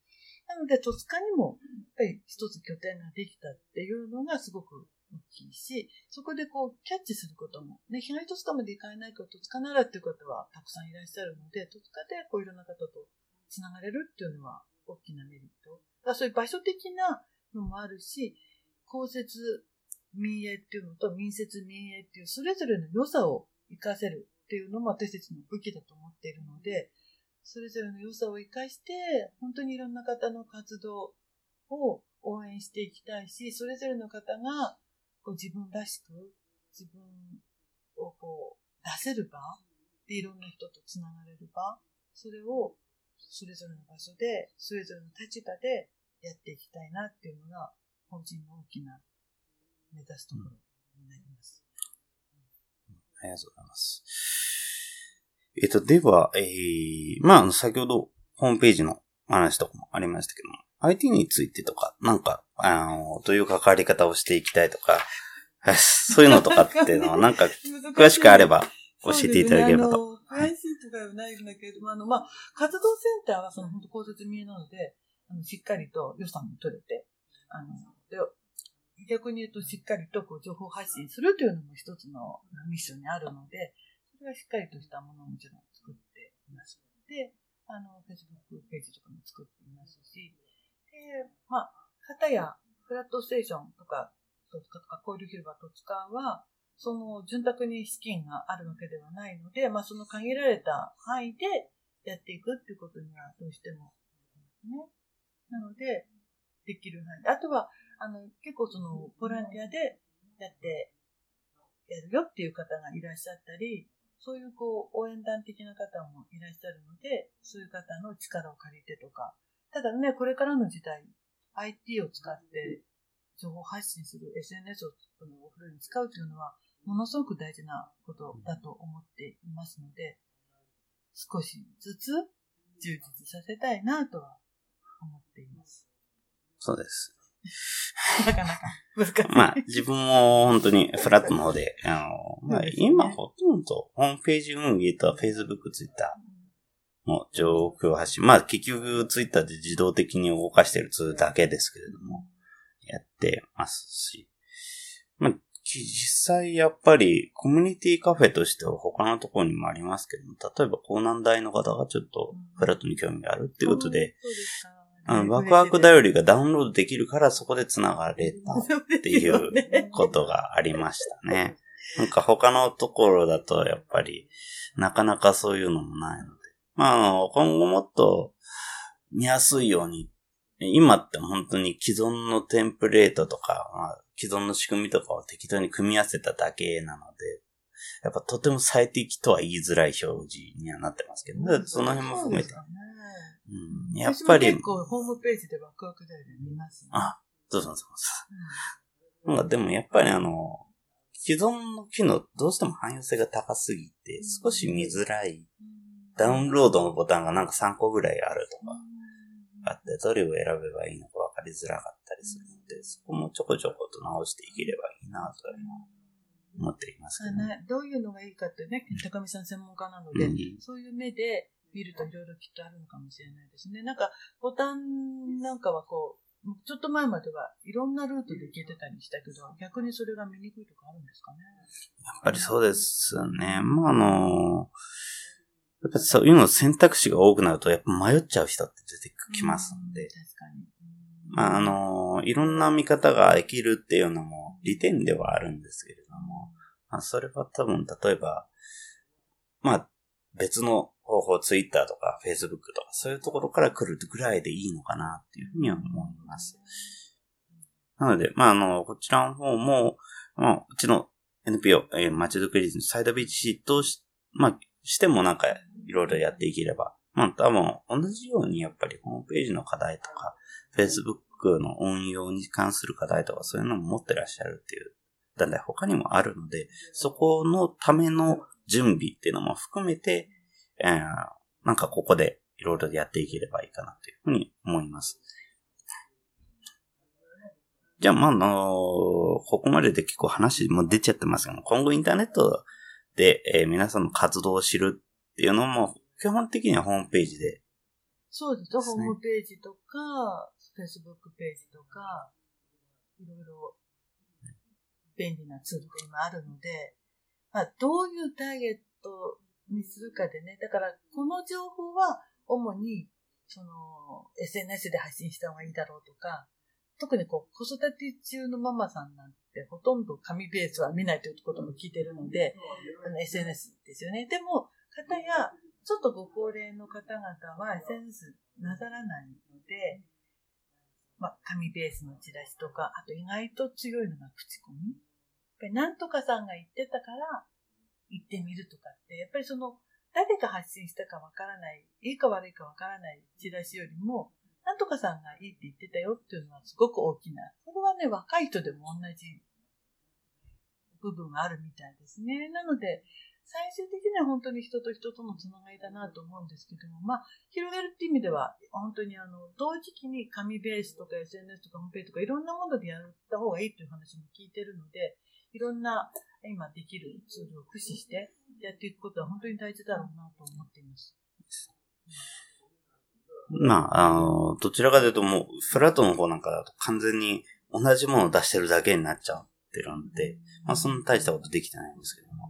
なので戸塚にもやっぱり一つ拠点ができたっていうのがすごく大きいし、そこでこうキャッチすることも、ね、東戸塚まで行かれないけど戸塚ならっていう方はたくさんいらっしゃるので、戸塚でこういろんな方とつながれるっていうのは大きなメリット。だそういう場所的なのもあるし、公設民営っていうのと民設民営っていうそれぞれの良さを活かせるっていうのも私たちの武器だと思っているので、それぞれの良さを活かして、本当にいろんな方の活動を応援していきたいし、それぞれの方がこう自分らしく、自分をこう出せる場でいろんな人とつながれる場、それをそれぞれの場所で、それぞれの立場でやっていきたいなっていうのが、法人の大きな目指すところになります。ありがとうございます。えっと、では、えー、まあ、先ほど、ホームページの話とかもありましたけども、IT についてとか、なんか、あの、どういう関わり方をしていきたいとか、そういうのとかっていうのは、なんか、詳しくあれば教えていただければと。そうですねあの、詳しいとかはないんだけれども、あの、まあ、活動センターはその本当公設見えなので、あの、しっかりと予算も取れて、あの、で、逆に言うとしっかりとこう情報発信するというのも一つのミッションにあるので、それはしっかりとしたものをもちろん作っています。で、あの、Facebook ページとかも作っていますし、で、まあ、方やフラットステーションとか、戸塚とか交流広場戸塚は、その潤沢に資金があるわけではないので、まあその限られた範囲でやっていくっていうことにはどうしてもね。なので、できる範囲で。あとは、あの、結構その、ボランティアでやって、やるよっていう方がいらっしゃったり、そういうこう、応援団的な方もいらっしゃるので、そういう方の力を借りてとか。ただね、これからの時代、IT を使って情報発信する SNS をこのお風呂に使うというのは、ものすごく大事なことだと思っていますので、少しずつ充実させたいなとは思っています。そうです。なかなか難しい。まあ、自分も本当にフラットの方で、あの、まあ今ほとんどホームページ運営と Facebook、Twitter の状況発信。まあ結局 Twitter で自動的に動かしてるツールだけですけれども、やってますし。まあ、き実際やっぱりコミュニティカフェとしては他のところにもありますけども、例えば江南大の方がちょっとフラットに興味があるっていうことで、あの、ワクワク頼りがダウンロードできるからそこで繋がれたっていうね。ことがありました ね。なんか他のところだとやっぱりなかなかそういうのもないので。まあ、今後もっと見やすいように、今って本当に既存のテンプレートとか、まあ、既存の仕組みとかを適当に組み合わせただけなので、やっぱとても最適とは言いづらい表示にはなってますけど、その辺も含めてそう。ん、やっぱり結、構ホームページでワクワクダイヤ見ますね。あ、どうぞどうぞどうぞ。なんかでもやっぱりあの、既存の機能どうしても汎用性が高すぎて少し見づらい。ダウンロードのボタンがなんか3個ぐらいあるとかあって、どれを選べばいいのか分かりづらかったりするので、そこもちょこちょこと直していければいいなとは思っていますね。ねどういうのがいいかってね、高見さん専門家なので、うんそういう目で見るといろいろきっとあるのかもしれないですね。なんか、ボタンなんかはこう、ちょっと前まではいろんなルートで行けてたりしたけど、逆にそれが見にくいとかあるんですかね？やっぱりそうですね。まあ、あの、やっぱそういうの選択肢が多くなると、やっぱ迷っちゃう人って出てきますんでうん。確かに。うんまあ、あの、いろんな見方ができるっていうのも利点ではあるんですけれども、まあ、それは多分、例えば、まあ、別の方法、ツイッターとか、フェイスブックとか、そういうところから来るぐらいでいいのかなっていうふうには思います。なので、まあ、あの、こちらの方も、まあ、うちの NPO、えー、街づくりサイドビーチとし、まあ、してもなんか、いろいろやっていければ、まあ、多分、同じようにやっぱりホームページの課題とか、Facebook の運用に関する課題とかそういうのも持ってらっしゃるっていう団体他にもあるので、そこのための準備っていうのも含めて、えーなんかここでいろいろやっていければいいかなというふうに思います。じゃあ、まあ、あのここまでで結構話も出ちゃってますけど、今後インターネット、えー皆さんの活動を知るっていうのも、基本的にはホームページで。そうです。ホームページとか、Facebook ページとか、いろいろ便利なツールが今あるので、まあ、どういうターゲットにするかでね、だからこの情報は主にその SNS で発信した方がいいだろうとか、特にこう子育て中のママさんなんてほとんど紙ベースは見ないということも聞いてるので、あの SNS ですよね。でも、方やちょっとご高齢の方々は SNS なさらないので、まあ、紙ベースのチラシとか、あと意外と強いのが口コミ。やっぱりなんとかさんが言ってたから、行ってみるとかって、やっぱりその、誰が発信したかわからない、いいか悪いかわからないチラシよりも、なんとかさんがいいって言ってたよっていうのはすごく大きな。これはね、若い人でも同じ部分があるみたいですね。なので、最終的には本当に人と人とのつながりだなと思うんですけども、まあ、広げるっていう意味では、本当にあの、同時期に紙ベースとか SNS とかホームページとかいろんなものでやった方がいいという話も聞いてるので、いろんな今できるツールを駆使してやっていくことは本当に大事だろうなと思っています。まあ、あの、どちらかというともう、フラットの方なんかだと完全に同じものを出してるだけになっちゃってるんで、まあ、そんな大したことできてないんですけども。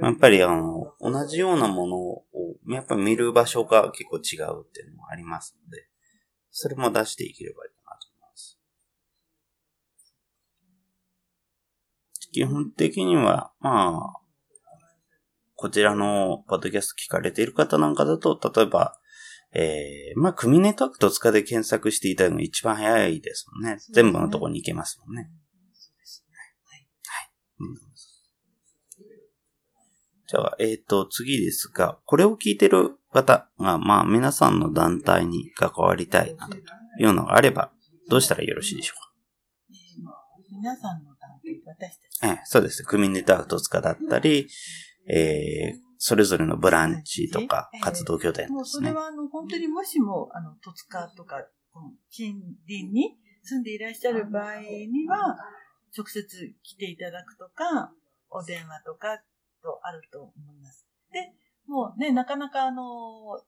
やっぱりあの、同じようなものを、やっぱり見る場所が結構違うっていうのもありますので、それも出していければいいかなと思います。基本的には、まあ、こちらのポッドキャスト聞かれている方なんかだと、例えば、えー、まあ、組ネットワークとかで検索していただくのが一番早いですもんね。ね全部のところに行けますもんね。そうですね。はい。うんじゃあ、えっ、と、次ですが、これを聞いてる方が、まあ、皆さんの団体に関わりたいなというのがあれば、どうしたらよろしいでしょえー皆さんの団体、私たちうか。ええそうです。組ネットワークとかだったり、えー、それぞれのブランチとかええ活動拠点もうですね。それはあの、本当にもしも、あの、戸塚とか、近隣に住んでいらっしゃる場合には、直接来ていただくとか、お電話とかとあると思います。で、もうね、なかなかあの、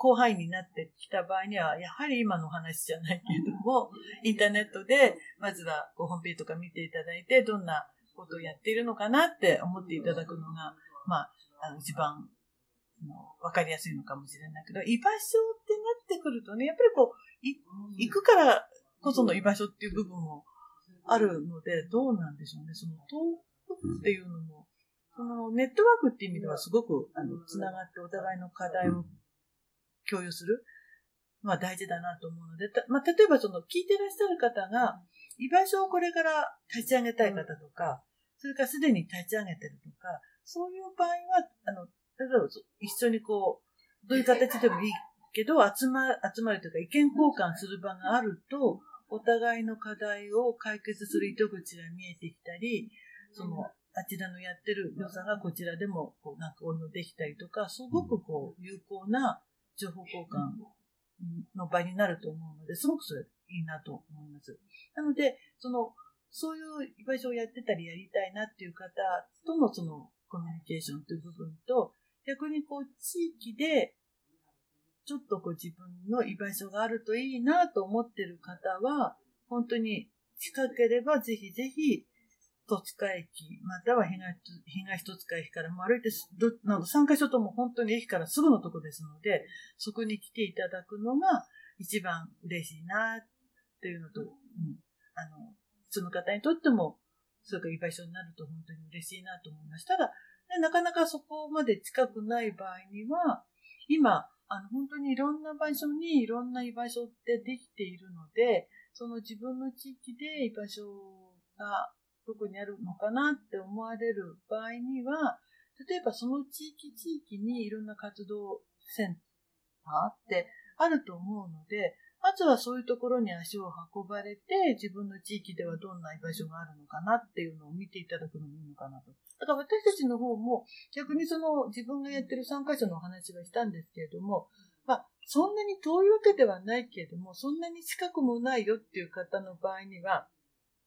広範囲になってきた場合には、やはり今のお話じゃないけれども、インターネットで、まずはごホームページとか見ていただいて、どんなことをやっているのかなって思っていただくのが、まあ、あの、一番、わかりやすいのかもしれないけど、居場所ってなってくるとね、やっぱりこう、い行くからこその居場所っていう部分もあるので、どうなんでしょうね。その遠くっていうのも、そのネットワークっていう意味ではすごく、あの、つながってお互いの課題を共有するのは大事だなと思うので、たまあ、例えばその聞いてらっしゃる方が、居場所をこれから立ち上げたい方とか、それからすでに立ち上げてるとか、そういう場合は、あの、例えば一緒にこう、どういう形でもいいけど、集ま、集まるというか意見交換する場があると、お互いの課題を解決する糸口が見えてきたり、その、あちらのやってる良さがこちらでも、こう、なんか応用できたりとか、すごくこう、有効な情報交換の場になると思うので、すごくそれいいなと思います。なので、その、そういう居場所をやってたりやりたいなっていう方とのそのコミュニケーションという部分と、逆にこう地域でちょっとこう自分の居場所があるといいなと思ってる方は、本当に近ければぜひぜひ、戸塚駅、または東東戸塚駅からも歩いて、どなんか3カ所とも本当に駅からすぐのとこですので、そこに来ていただくのが一番嬉しいなっていうのと、うん、あの、その方にとっても、それが居場所になると本当に嬉しいなと思います。ただ、ねなかなかそこまで近くない場合には、今、あの、本当にいろんな場所にいろんな居場所ってできているので、その自分の地域で居場所がどこにあるのかなって思われる場合には、例えばその地域地域にいろんな活動センターってあると思うので、まずはそういうところに足を運ばれて、自分の地域ではどんな居場所があるのかなっていうのを見ていただくのもいいのかなと。だから私たちの方も逆にその自分がやってる参加者のお話はしたんですけれども、まあ、そんなに遠いわけではないけれども、そんなに近くもないよっていう方の場合には、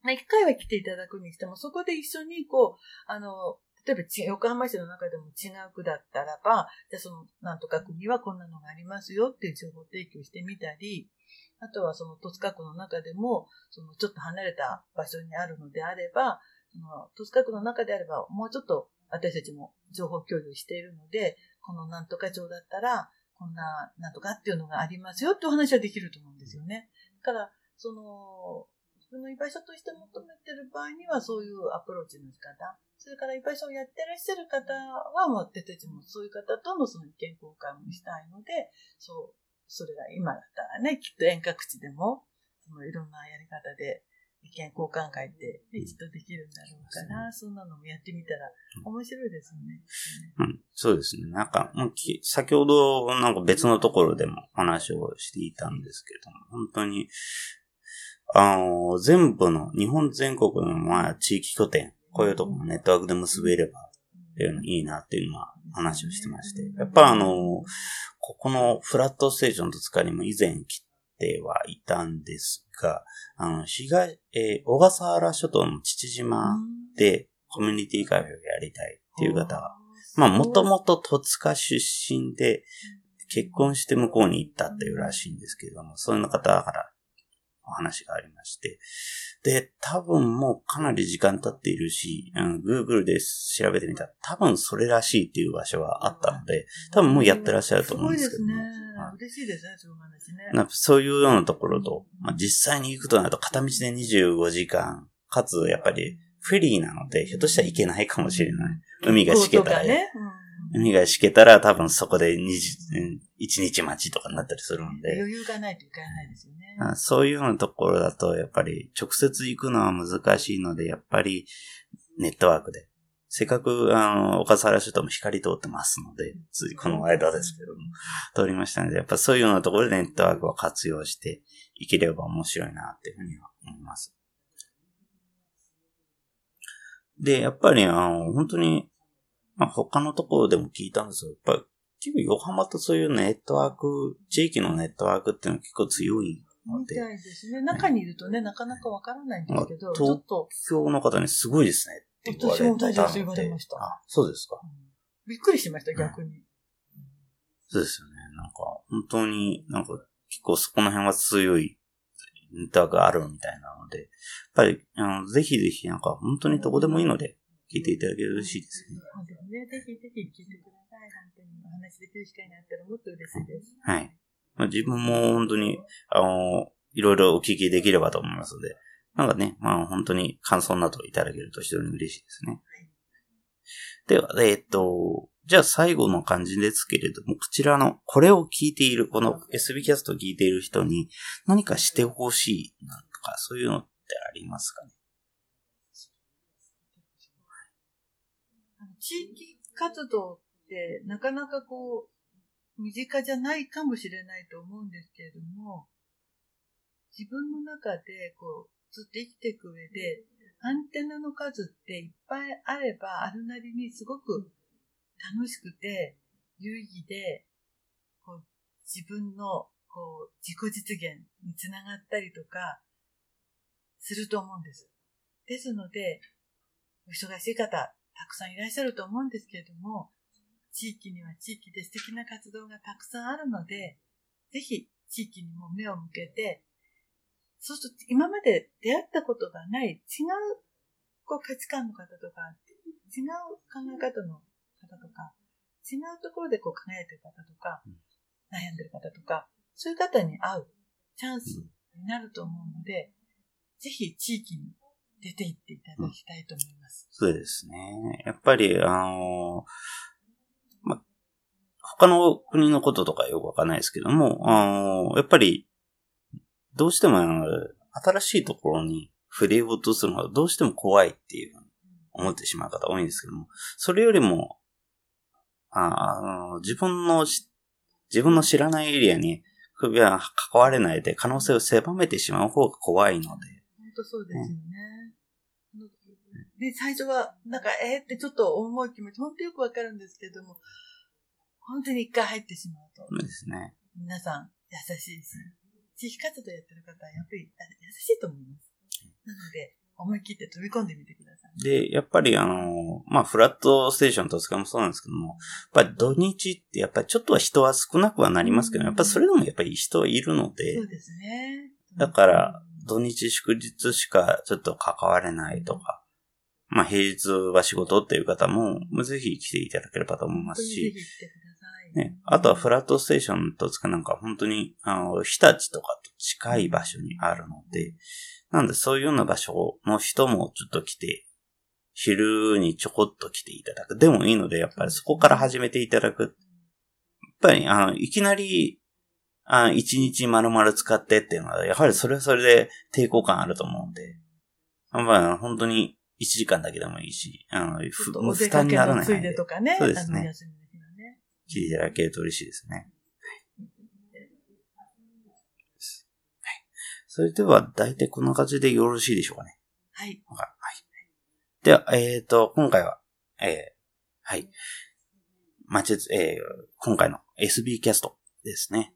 まあ、一回は来ていただくにしても、そこで一緒にこう、あの、例えば横浜市の中でも違う区だったらば、じゃその、なんとか区にはこんなのがありますよっていう情報提供してみたり、あとはその戸塚区の中でも、そのちょっと離れた場所にあるのであれば、その戸塚区の中であれば、もうちょっと私たちも情報共有しているので、このなんとか町だったら、こんななんとかっていうのがありますよってお話はできると思うんですよね。だから、その、自分の居場所として求めてる場合には、そういうアプローチの仕方。それから居場所をやってらっしゃる方は、もう私たちもそういう方とのその意見交換もしたいので、そう、それが今だったらね、きっと遠隔地でも、そのいろんなやり方で意見交換会って一度できるんだろうから、そんなのもやってみたら面白いですよね。うん、そうですね。なんか、もうき先ほど、なんか別のところでも話をしていたんですけれども、本当に、あの、全部の、日本全国の、まあ、地域拠点、こういうところもネットワークで結べれば、っていうのいいなっていうのは話をしてまして。やっぱあの、ここのフラットステーションと使にも以前来てはいたんですが、あの、東、えー小笠原諸島の父島でコミュニティカフェをやりたいっていう方が、まあ、もともと戸塚出身で結婚して向こうに行ったっていうらしいんですけれども、そういう方からお話がありまして。で、多分もうかなり時間経っているし、うん、Google で調べてみたら多分それらしいっていう場所はあったので、多分もうやってらっしゃると思うんですけどもすごいですねはい。嬉しいですね、そういう話ね。なんかそういうようなところと、まあ、実際に行くとなると片道で25時間、かつやっぱりフェリーなので、ひょっとしたら行けないかもしれない。海がしけたら、とかね。うん海がしけたら多分そこで2時、うん1日待ちとかになったりするんで、余裕がないといけないですよね。あそういうようなところだと、やっぱり直接行くのは難しいので、やっぱりネットワークで。せっかく、あの、小笠原諸島も光通ってますので、ついこの間ですけども、通りましたので、やっぱそういうようなところでネットワークを活用していければ面白いなっていうふうには思います。で、やっぱり、あの、本当に、まあ他のところでも聞いたんですけど、やっぱり結構横浜とそういうネットワーク、地域のネットワークっていうのは結構強いので。みたいですね。中にいるとね、なかなかわからないんですけど、まあちょっと、東京の方にすごいですねって言われた。私も大丈夫言われましたあ、そうですか。びっくりしました、逆に。そうですよね。なんか、本当になんか結構そこの辺は強いネットワークがあるみたいなので、やっぱり、あのぜひぜひなんか本当にどこでもいいので聞いていただけると嬉しいですね。ぜひぜひ聞いてください。本当にお話できる機会ったらもっと嬉しいです。はい。まあ、自分も本当に、あの、いろいろお聞きできればと思いますので、なんかね、まあ本当に感想などいただけると非常に嬉しいですね。では、えーっと、じゃあ最後の感じですけれども、こちらの、これを聞いている、この SB キャストを聞いている人に何かしてほしいなとか、そういうのってありますかねあの地域活動ってなかなかこう、身近じゃないかもしれないと思うんですけれども、自分の中でこう、ずっと生きていく上で、アンテナの数っていっぱいあれば、あるなりにすごく楽しくて、有意義で、こう、自分の、こう、自己実現につながったりとか、すると思うんです。ですので、お忙しい方、たくさんいらっしゃると思うんですけれども、地域には地域で素敵な活動がたくさんあるので、ぜひ地域にも目を向けて、そうすると今まで出会ったことがない違うこう価値観の方とか、違う考え方の方とか、違うところでこう輝いてる方とか、悩んでる方とか、そういう方に会うチャンスになると思うので、ぜひ地域に出て行っていただきたいと思います。そうですね。やっぱり、あの、ま、他の国のこととかよくわかんないですけども、あの、やっぱり、どうしても、新しいところに触れようとするのがどうしても怖いっていうふうに思ってしまう方多いんですけども、それよりも、あ自分のし、自分の知らないエリアに首は関われないで可能性を狭めてしまう方が怖いので、本当そうですよね。あので、最初は、なんか、えーってちょっと重い気持ち、本当よくわかるんですけども、本当に一回入ってしまうと、そうですね。皆さん優しいし、地域活動やってる方はやっぱりあ優しいと思います。なので、思い切って飛び込んでみてください。で、やっぱりあの、まあ、フラットステーションとかもそうなんですけども、やっぱり土日ってやっぱりちょっとは人は少なくはなりますけど、やっぱりそれでもやっぱり人はいるのでそう、ですね。だから、土日祝日しかちょっと関われないとか、まあ、平日は仕事っていう方も、ぜひ来ていただければと思いますし。ね、あとはフラットステーションとつかなんか本当に、あの、日立とかと近い場所にあるので、なんでそういうような場所の人もちょっと来て、昼にちょこっと来ていただく。でもいいので、やっぱりそこから始めていただく。やっぱり、あの、いきなり、あ一日丸々使ってっていうのは、やはりそれはそれで抵抗感あると思うんで、まあ、本当に1時間だけでもいいし、あの、ふ負担にならないついでとかね。そうですね休みの日はね。来ていただけると嬉しいですね。それでは、大体こんな感じでよろしいでしょうかね。はい。はい。では、えっ、と、今回は、えー、はい。まちつ、えー、今回の SB キャストですね。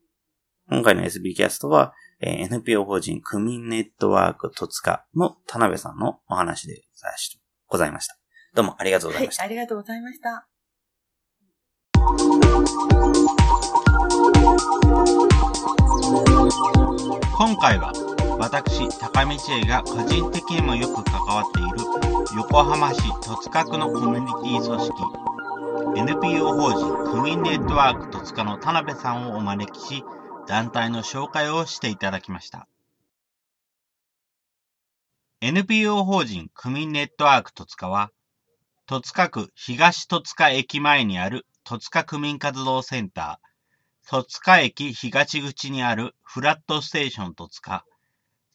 今回の SB キャストは、えー NPO 法人区民ネットワーク戸塚の田辺さんのお話でございました。どうもありがとうござはいいまし。た。ありがとうございました。今回は私高道恵が個人的にもよく関わっている横浜市戸塚区のコミュニティ組織 NPO 法人区民ネットワーク戸塚の田辺さんをお招きし団体の紹介をしていただきました NPO 法人区民ネットワーク戸塚は戸塚区東戸塚駅前にある戸塚区民活動センター戸塚駅東口にあるフラットステーション戸塚、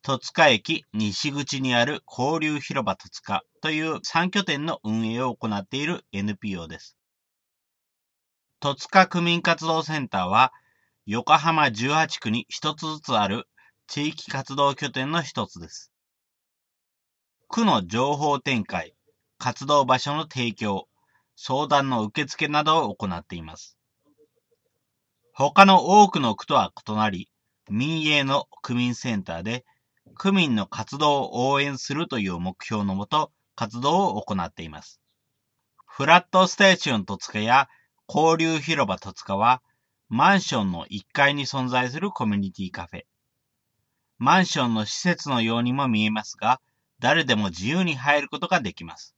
戸塚駅西口にある交流広場戸塚という3拠点の運営を行っている NPO です。戸塚区民活動センターは横浜18区に一つずつある地域活動拠点の一つです。区の情報展開、活動場所の提供、相談の受付などを行っています。他の多くの区とは異なり、民営の区民センターで、区民の活動を応援するという目標のもと、活動を行っています。フラットステーション戸塚や交流広場戸塚は、マンションの1階に存在するコミュニティカフェ。マンションの施設のようにも見えますが、誰でも自由に入ることができます。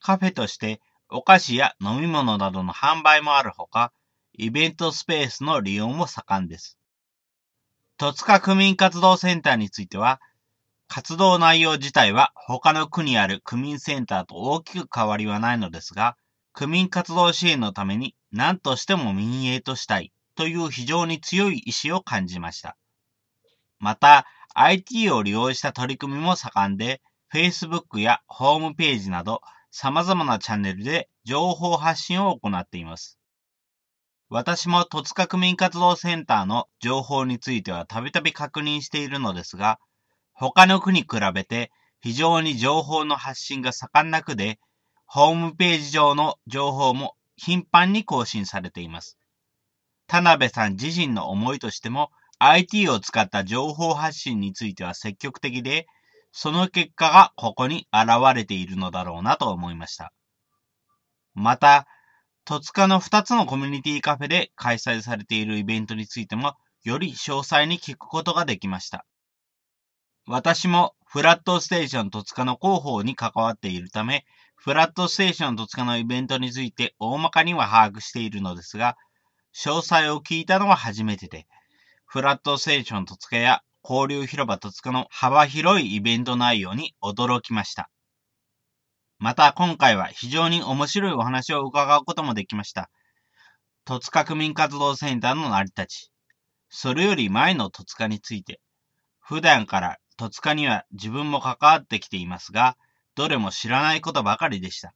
カフェとしてお菓子や飲み物などの販売もあるほか、イベントスペースの利用も盛んです。戸塚区民活動センターについては、活動内容自体は他の区にある区民センターと大きく変わりはないのですが、区民活動支援のために何としても民営としたいという非常に強い意志を感じました。また、IT を利用した取り組みも盛んで、Facebook やホームページなど様々なチャンネルで情報発信を行っています。私も戸塚区民活動センターの情報についてはたびたび確認しているのですが、他の区に比べて非常に情報の発信が盛んな区で、ホームページ上の情報も頻繁に更新されています。田辺さん自身の思いとしても、IT を使った情報発信については積極的で、その結果がここに現れているのだろうなと思いました。また、戸塚の2つのコミュニティカフェで開催されているイベントについても、より詳細に聞くことができました。私もフラットステーション戸塚の広報に関わっているため、フラットステーション戸塚のイベントについて大まかには把握しているのですが、詳細を聞いたのは初めてで、フラットステーション戸塚や交流広場戸塚の幅広いイベント内容に驚きました。また今回は非常に面白いお話を伺うこともできました。戸塚区民活動センターの成り立ち、それより前の戸塚について、普段から戸塚には自分も関わってきていますが、どれも知らないことばかりでした。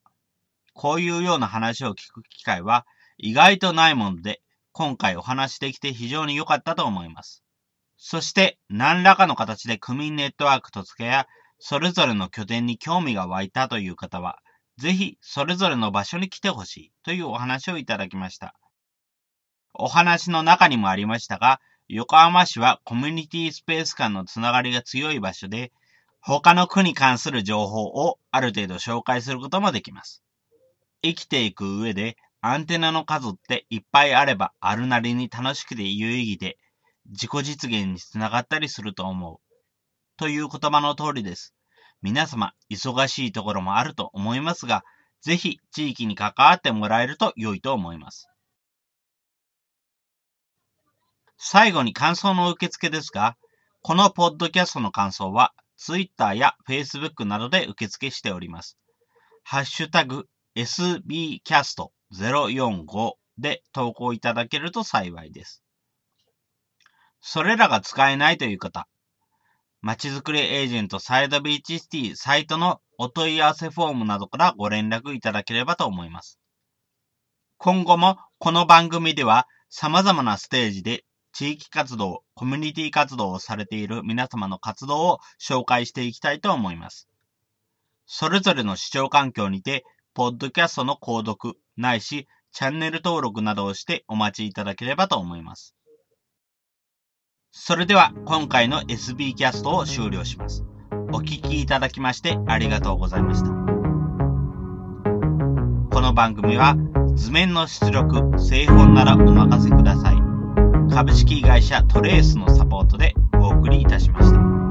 こういうような話を聞く機会は意外とないもので、今回お話できて非常に良かったと思います。そして、何らかの形で区民ネットワーク戸塚やそれぞれの拠点に興味が湧いたという方は、ぜひそれぞれの場所に来てほしいというお話をいただきました。お話の中にもありましたが、横浜市はコミュニティスペース間のつながりが強い場所で、他の区に関する情報をある程度紹介することもできます。生きていく上でアンテナの数っていっぱいあればあるなりに楽しくて有意義で自己実現につながったりすると思う。という言葉の通りです。皆様、忙しいところもあると思いますが、ぜひ地域に関わってもらえると良いと思います。最後に感想の受付ですが、このポッドキャストの感想は、Twitter や Facebook などで受付しております。ハッシュタグ sbcast045 で投稿いただけると幸いです。それらが使えないという方、まちづくりエージェントサイドビーチシティサイトのお問い合わせフォームなどからご連絡いただければと思います。今後もこの番組では様々なステージで地域活動、コミュニティ活動をされている皆様の活動を紹介していきたいと思います。それぞれの視聴環境にて、ポッドキャストの購読、ないし、チャンネル登録などをしてお待ちいただければと思います。それでは今回の SB キャストを終了します。お聞きいただきましてありがとうございました。この番組は図面の出力、製本ならお任せください。株式会社トレースのサポートでお送りいたしました。